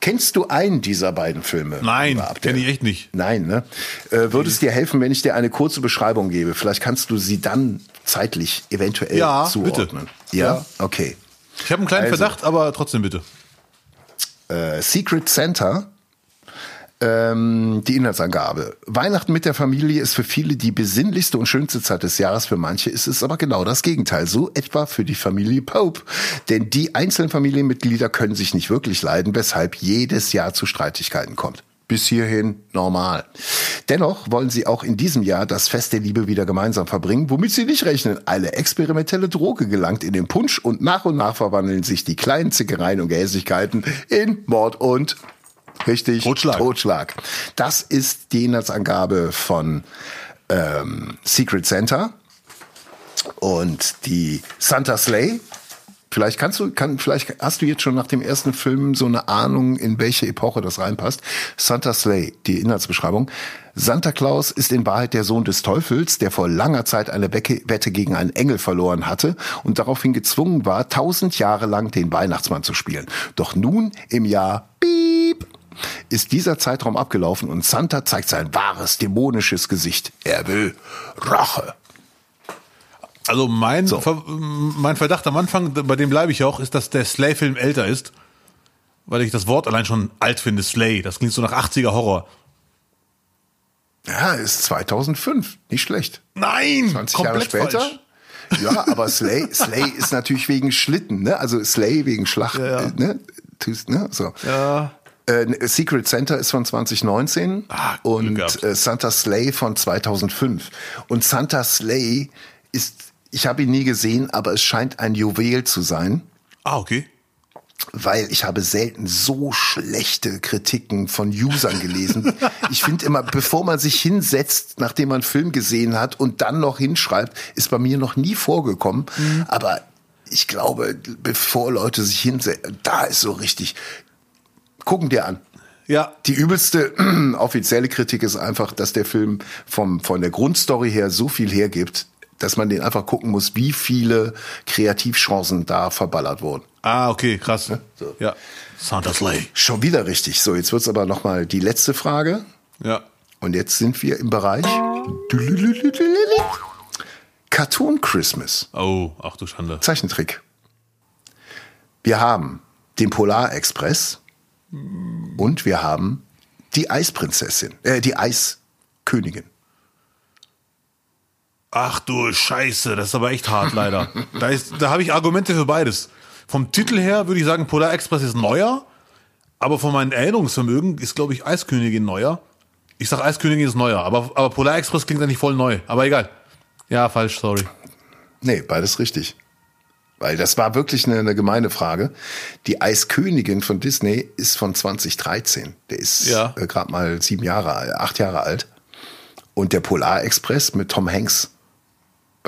Kennst du einen dieser beiden Filme? Nein, kenne ich echt nicht. Nein, ne? Äh, würde es dir helfen, wenn ich dir eine kurze Beschreibung gebe? Vielleicht kannst du sie dann zeitlich eventuell Ja, zuordnen. bitte. Ja? Ja. Okay. Ich habe einen kleinen Also. Verdacht, aber trotzdem bitte. Äh, Secret Santa. Ähm, die Inhaltsangabe. Weihnachten mit der Familie ist für viele die besinnlichste und schönste Zeit des Jahres. Für manche ist es aber genau das Gegenteil. So etwa für die Familie Pope. Denn die einzelnen Familienmitglieder können sich nicht wirklich leiden, weshalb jedes Jahr zu Streitigkeiten kommt. Bis hierhin normal. Dennoch wollen sie auch in diesem Jahr das Fest der Liebe wieder gemeinsam verbringen, womit sie nicht rechnen. Eine experimentelle Droge gelangt in den Punsch und nach und nach verwandeln sich die kleinen Zickereien und Gehässigkeiten in Mord und Richtig. Totschlag. Totschlag. Das ist die Inhaltsangabe von ähm, Secret Santa und die Santa Slay. Vielleicht kannst du, kann, vielleicht hast du jetzt schon nach dem ersten Film so eine Ahnung, in welche Epoche das reinpasst. Santa Slay, die Inhaltsbeschreibung. Santa Claus ist in Wahrheit der Sohn des Teufels, der vor langer Zeit eine Wette gegen einen Engel verloren hatte und daraufhin gezwungen war, tausend Jahre lang den Weihnachtsmann zu spielen. Doch nun im Jahr Piep ist dieser Zeitraum abgelaufen und Santa zeigt sein wahres dämonisches Gesicht. Er will Rache. Also mein, Ver mein Verdacht am Anfang, bei dem bleibe ich auch, ist, dass der Slay-Film älter ist. Weil ich das Wort allein schon alt finde, Slay. Das klingt so nach 80er Horror. Ja, ist 2005. Nicht schlecht. Nein! 20 Jahre später. falsch. Ja, aber Slay, Slay ist natürlich wegen Schlitten, ne? Also Slay wegen Schlacht, Ja. äh, ne? Ne? So. Ja. Äh, Secret Santa ist von 2019 Ah, und äh, Santa Slay von 2005. Und Santa Slay ist, ich habe ihn nie gesehen, aber es scheint ein Juwel zu sein. Ah, okay. weil ich habe selten so schlechte Kritiken von Usern gelesen. Ich finde immer, bevor man sich hinsetzt, nachdem man einen Film gesehen hat und dann noch hinschreibt, ist bei mir noch nie vorgekommen. Aber ich glaube, bevor Leute sich hinsetzen, da ist so richtig, gucken dir an. Ja. Die übelste offizielle Kritik ist einfach, dass der Film vom, von der Grundstory her so viel hergibt, dass man den einfach gucken muss, wie viele Kreativchancen da verballert wurden. Ah, okay, krass. So. Ja. Santa Slay. Schon wieder richtig. So, jetzt wird's aber noch mal die letzte Frage. Ja. Und jetzt sind wir im Bereich Cartoon Christmas. Oh, ach du Schande. Zeichentrick. Wir haben den Polar Express und wir haben die Eisprinzessin, äh, die Eiskönigin. Ach du Scheiße, das ist aber echt hart leider. da ist, da habe ich Argumente für beides. Vom Titel her würde ich sagen, Polar Express ist neuer, aber von meinem Erinnerungsvermögen ist, glaube ich, Eiskönigin neuer. Ich sag Eiskönigin ist neuer, aber, aber Polar Express klingt eigentlich voll neu. Aber egal. Ja, falsch, sorry. Nee, beides richtig. Weil das war wirklich eine, eine gemeine Frage. Die Eiskönigin von Disney ist von 2013. Der ist Ja. äh, gerade mal sieben Jahre, acht Jahre alt. Und der Polar Express mit Tom Hanks,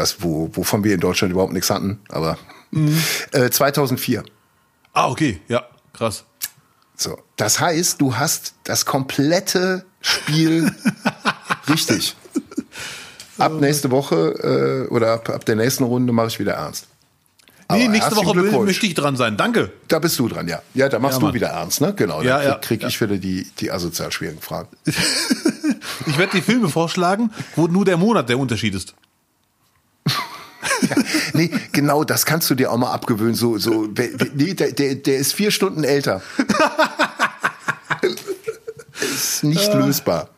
was, wo, wovon wir in Deutschland überhaupt nichts hatten, aber äh, 2004. Ah, okay, ja, krass. So, das heißt, du hast das komplette Spiel richtig. Ab nächste Woche äh, oder ab, ab der nächsten Runde mache ich wieder ernst. Nee, Aber nächste herzlichen Woche möchte ich dran sein. Danke. Da bist du dran, ja. Ja, da machst Ja, du Mann. wieder ernst, ne? Genau. Ja, da ja, krieg, krieg ich wieder die, die asozial schwierigen Fragen. Ich werde die Filme vorschlagen, wo nur der Monat der Unterschied ist. Nee, genau, das kannst du dir auch mal abgewöhnen. So, so, nee, der, der, der ist vier Stunden älter. ist nicht lösbar.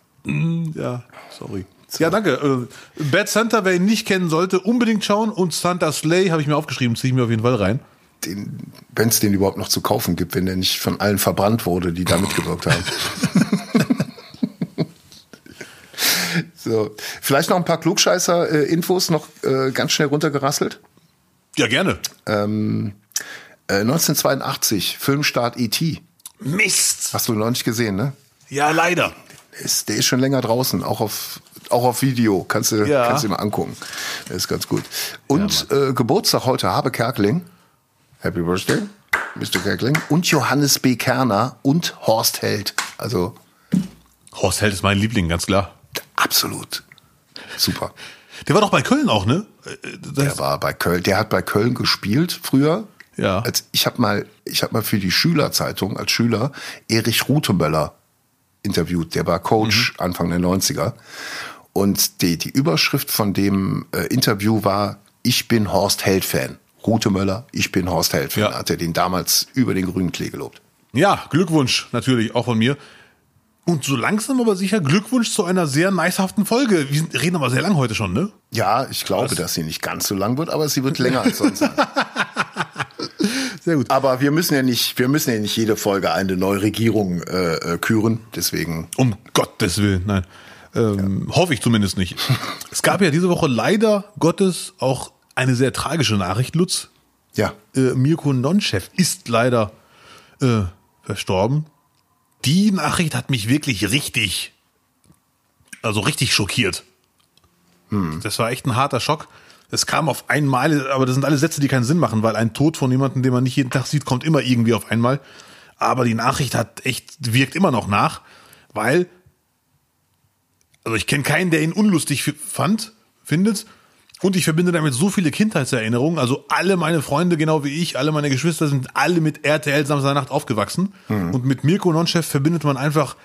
Ja, sorry. Ja, danke. Äh, Bad Santa, wer ihn nicht kennen sollte, unbedingt schauen. Und Santa Slay habe ich mir aufgeschrieben, ziehe ich mir auf jeden Fall rein. Wenn es den überhaupt noch zu kaufen gibt, wenn der nicht von allen verbrannt wurde, die da mitgewirkt haben. so, vielleicht noch ein paar Klugscheißer-Infos noch äh, ganz schnell runtergerasselt. Ja, gerne. Ähm, äh, 1982, Filmstart E.T. Mist. Hast du noch nicht gesehen, ne? Ja, leider. Ist, der ist schon länger draußen, auch auf, auch auf Video. Kannst du, Ja. kannst du mal angucken. Der ist ganz gut. Und äh, Geburtstag heute Habe Kerkeling. Happy Birthday, Mr. Kerkeling. Und Johannes B. Kerner und Horst Held. Also Horst Held ist mein Liebling, ganz klar. Absolut super. Der war doch bei Köln auch, ne? Äh, Das, Der war bei Köln, der hat bei Köln gespielt früher. Ja. Als, ich habe mal, ich habe mal für die Schülerzeitung als Schüler Erich Rutemöller interviewt. Der war Coach Mhm. Anfang der 90er. Und die, die Überschrift von dem äh, Interview war, ich bin Horst Held-Fan. Rutemöller, ich bin Horst Held-Fan. Ja. Hat er den damals über den grünen Klee gelobt. ja, Glückwunsch natürlich, auch von mir. Und so langsam aber sicher Glückwunsch zu einer sehr nicehaften Folge. Wir reden aber sehr lang heute schon, ne? Ja, ich glaube, dass sie nicht ganz so lang wird, aber sie wird länger als sonst. Sehr gut. Aber wir müssen ja nicht, wir müssen ja nicht jede Folge eine neue Regierung äh, äh, küren. Deswegen Um Gottes Willen, nein. Ähm, Hoffe ich zumindest nicht. es gab ja diese Woche leider Gottes auch eine sehr tragische Nachricht, Lutz. Ja. Äh, Mirko Nonchef ist leider äh, verstorben. Die Nachricht hat mich wirklich richtig, also richtig schockiert. Das war echt ein harter Schock. Es kam auf einmal, aber das sind alle Sätze, die keinen Sinn machen, weil ein Tod von jemandem, den man nicht jeden Tag sieht, kommt immer irgendwie auf einmal. Aber die Nachricht hat echt, wirkt immer noch nach, weil, also ich kenne keinen, der ihn unlustig fand, findet. Und ich verbinde damit so viele Kindheitserinnerungen. Also alle meine Freunde, genau wie ich, alle meine Geschwister sind alle mit RTL Samstagnacht aufgewachsen. Und mit Mirko Nonchef verbindet man einfach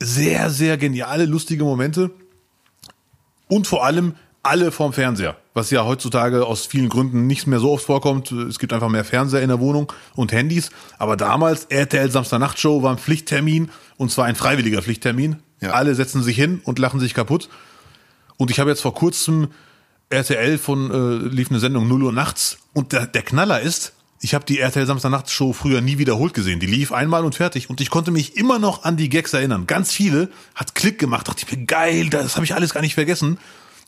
sehr, sehr geniale, lustige Momente. Und vor allem alle vorm Fernseher, was ja heutzutage aus vielen Gründen nicht mehr so oft vorkommt. Es gibt einfach mehr Fernseher in der Wohnung und Handys. Aber damals RTL Samstagnacht-Show war ein Pflichttermin und zwar ein freiwilliger Pflichttermin. Ja. Alle setzen sich hin und lachen sich kaputt. Und ich habe jetzt vor kurzem RTL von äh, lief eine Sendung 0 Uhr nachts und der, der Knaller ist, ich habe die RTL Samstagnachts-Show früher nie wiederholt gesehen. Die lief einmal und fertig und ich konnte mich immer noch an die Gags erinnern. Ganz viele hat Klick gemacht, dachte ich mir geil, das habe ich alles gar nicht vergessen.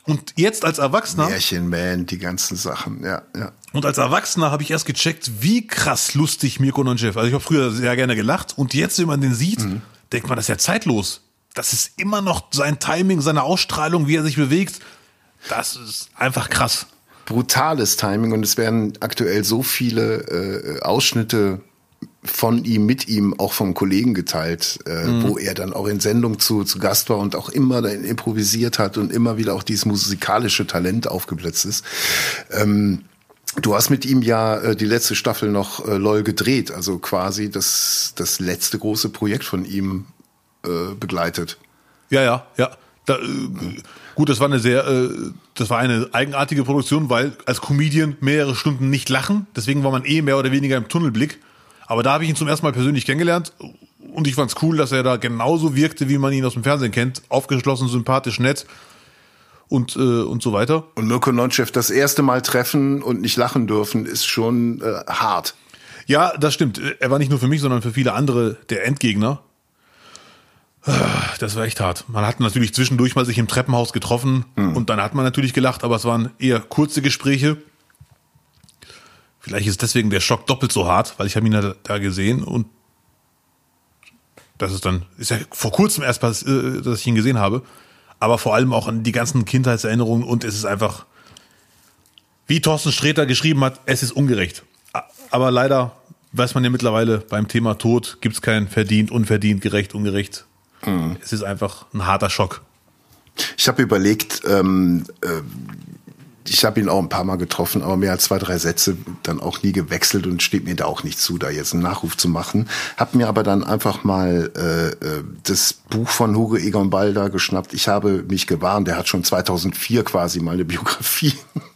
Und jetzt als Erwachsener Märchenman, die ganzen Sachen, ja, ja. und als Erwachsener habe ich erst gecheckt, wie krass lustig Mirko Nonchev. Also ich habe früher sehr gerne gelacht und jetzt, wenn man den sieht, denkt man, das ist ja zeitlos. Das ist immer noch sein Timing, seine Ausstrahlung, wie er sich bewegt. Das ist einfach krass. brutales Timing und es werden aktuell so viele äh, Ausschnitte von ihm, mit ihm, auch vom Kollegen geteilt, äh, mhm. wo er dann auch in Sendung zu, zu Gast war und auch immer dann improvisiert hat und immer wieder auch dieses musikalische Talent aufgeblitzt ist. Ähm, Du hast mit ihm ja äh, die letzte Staffel noch äh, LOL gedreht, also quasi das, das letzte große Projekt von ihm äh, begleitet. Ja, ja, ja. Da, äh, gut, das war eine sehr, äh, das war eine eigenartige Produktion, weil als Comedian mehrere Stunden nicht lachen, deswegen war man eh mehr oder weniger im Tunnelblick. Aber da habe ich ihn zum ersten Mal persönlich kennengelernt und ich fand's cool, dass er da genauso wirkte, wie man ihn aus dem Fernsehen kennt. Aufgeschlossen, sympathisch, nett und, äh, und so weiter. Und Mirko Nonchev das erste Mal treffen und nicht lachen dürfen, ist schon äh, hart. Ja, das stimmt. Er war nicht nur für mich, sondern für viele andere der Endgegner. Das war echt hart. Man hat natürlich zwischendurch mal sich im Treppenhaus getroffen mhm. und dann hat man natürlich gelacht, aber es waren eher kurze Gespräche. Vielleicht ist deswegen der Schock doppelt so hart, weil ich habe ihn da, da gesehen und das ist dann, ist ja vor kurzem erst, äh, dass ich ihn gesehen habe, aber vor allem auch an die ganzen Kindheitserinnerungen und es ist einfach, wie Thorsten Sträter geschrieben hat, es ist ungerecht. Aber leider weiß man ja mittlerweile, beim Thema Tod gibt es kein verdient, unverdient, gerecht, ungerecht. Mhm. Es ist einfach ein harter Schock. Ich habe überlegt, ähm, äh, ich habe ihn auch ein paar Mal getroffen, aber mehr als zwei, drei Sätze dann auch nie gewechselt und steht mir da auch nicht zu, da jetzt einen Nachruf zu machen. Hab mir aber dann einfach mal äh, äh das Buch von Hugo Egon Balder geschnappt. Ich habe mich gewarnt, der hat schon 2004 quasi mal eine Biografie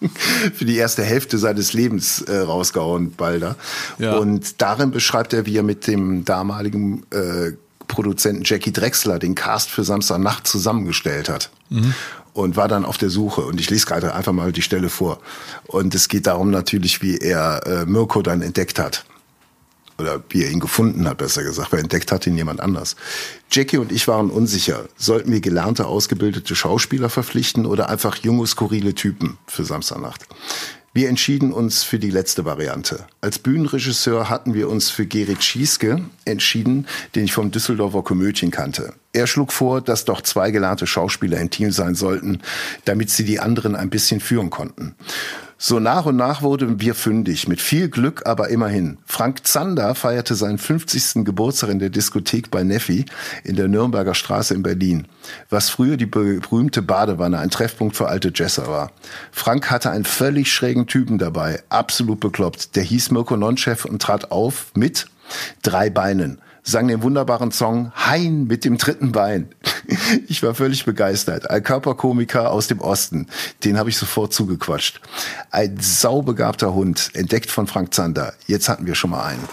für die erste Hälfte seines Lebens äh, rausgehauen, Balder. Ja. Und darin beschreibt er, wie er mit dem damaligen äh, Produzenten Jackie Drexler den Cast für Samstagnacht zusammengestellt hat. Mhm und war dann auf der Suche. Und ich lese gerade einfach mal die Stelle vor. Und es geht darum natürlich, wie er äh, Mirko dann entdeckt hat. Oder wie er ihn gefunden hat, besser gesagt, weil entdeckt hat ihn jemand anders. Jackie und ich waren unsicher. Sollten wir gelernte, ausgebildete Schauspieler verpflichten oder einfach junge, skurrile Typen für Samstagnacht? Wir entschieden uns für die letzte Variante. Als Bühnenregisseur hatten wir uns für Gerrit Schieske entschieden, den ich vom Düsseldorfer Komödien kannte. Er schlug vor, dass doch zwei gelernte Schauspieler im Team sein sollten, damit sie die anderen ein bisschen führen konnten. So nach und nach wurden wir fündig, mit viel Glück aber immerhin. Frank Zander feierte seinen 50. Geburtstag in der Diskothek bei Neffi in der Nürnberger Straße in Berlin, was früher die berühmte Badewanne, ein Treffpunkt für alte Jesser war. Frank hatte einen völlig schrägen Typen dabei, absolut bekloppt. Der hieß Mirko Nonchef und trat auf mit drei Beinen sang den wunderbaren Song Hein mit dem dritten Bein. Ich war völlig begeistert. Ein Körperkomiker aus dem Osten. Den habe ich sofort zugequatscht. Ein saubegabter Hund, entdeckt von Frank Zander. Jetzt hatten wir schon mal einen.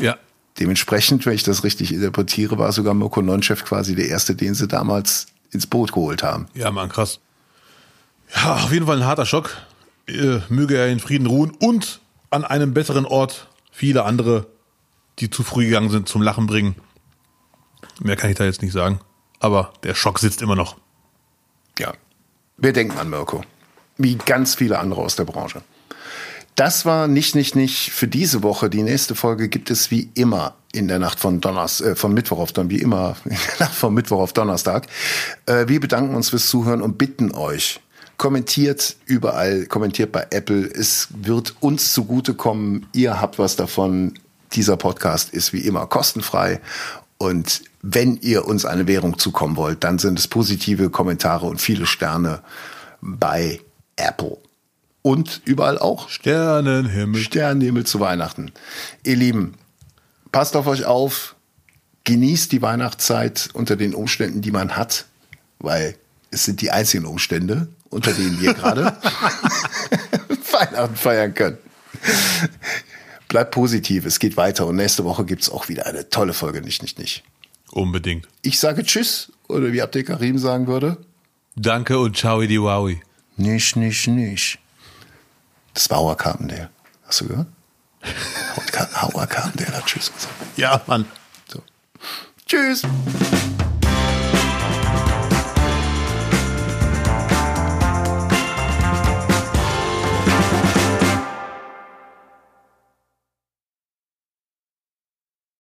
Ja. Dementsprechend, wenn ich das richtig interpretiere, war sogar Mirko Nonchef quasi der erste, den sie damals ins Boot geholt haben. Ja, man, krass. Ja, auf jeden Fall ein harter Schock. Äh, möge er in Frieden ruhen und an einem besseren Ort viele andere die zu früh gegangen sind, zum Lachen bringen. Mehr kann ich da jetzt nicht sagen. Aber der Schock sitzt immer noch. Ja. Wir denken an Mirko. Wie ganz viele andere aus der Branche. Das war nicht, nicht, nicht für diese Woche. Die nächste Folge gibt es wie immer in der Nacht von Donnerstag, äh, von Mittwoch auf Donnerstag, wie immer in der Nacht von Mittwoch auf Donnerstag. Äh, wir bedanken uns fürs Zuhören und bitten euch, kommentiert überall, kommentiert bei Apple. Es wird uns zugutekommen. Ihr habt was davon. Dieser Podcast ist wie immer kostenfrei und wenn ihr uns eine Währung zukommen wollt, dann sind es positive Kommentare und viele Sterne bei Apple. Und überall auch. Sternenhimmel. Sternenhimmel zu Weihnachten. Ihr Lieben, passt auf euch auf. Genießt die Weihnachtszeit unter den Umständen, die man hat, weil es sind die einzigen Umstände, unter denen wir gerade Weihnachten feiern können bleibt positiv, es geht weiter und nächste Woche gibt es auch wieder eine tolle Folge, nicht, nicht, nicht. Unbedingt. Ich sage Tschüss, oder wie Abdel Karim sagen würde. Danke und ciao di wowi. Nicht, nicht, nicht. Das war Hauer Carpendale. Hast du gehört? Hauer Carpendale hat Tschüss gesagt. Ja, Mann. So. Tschüss.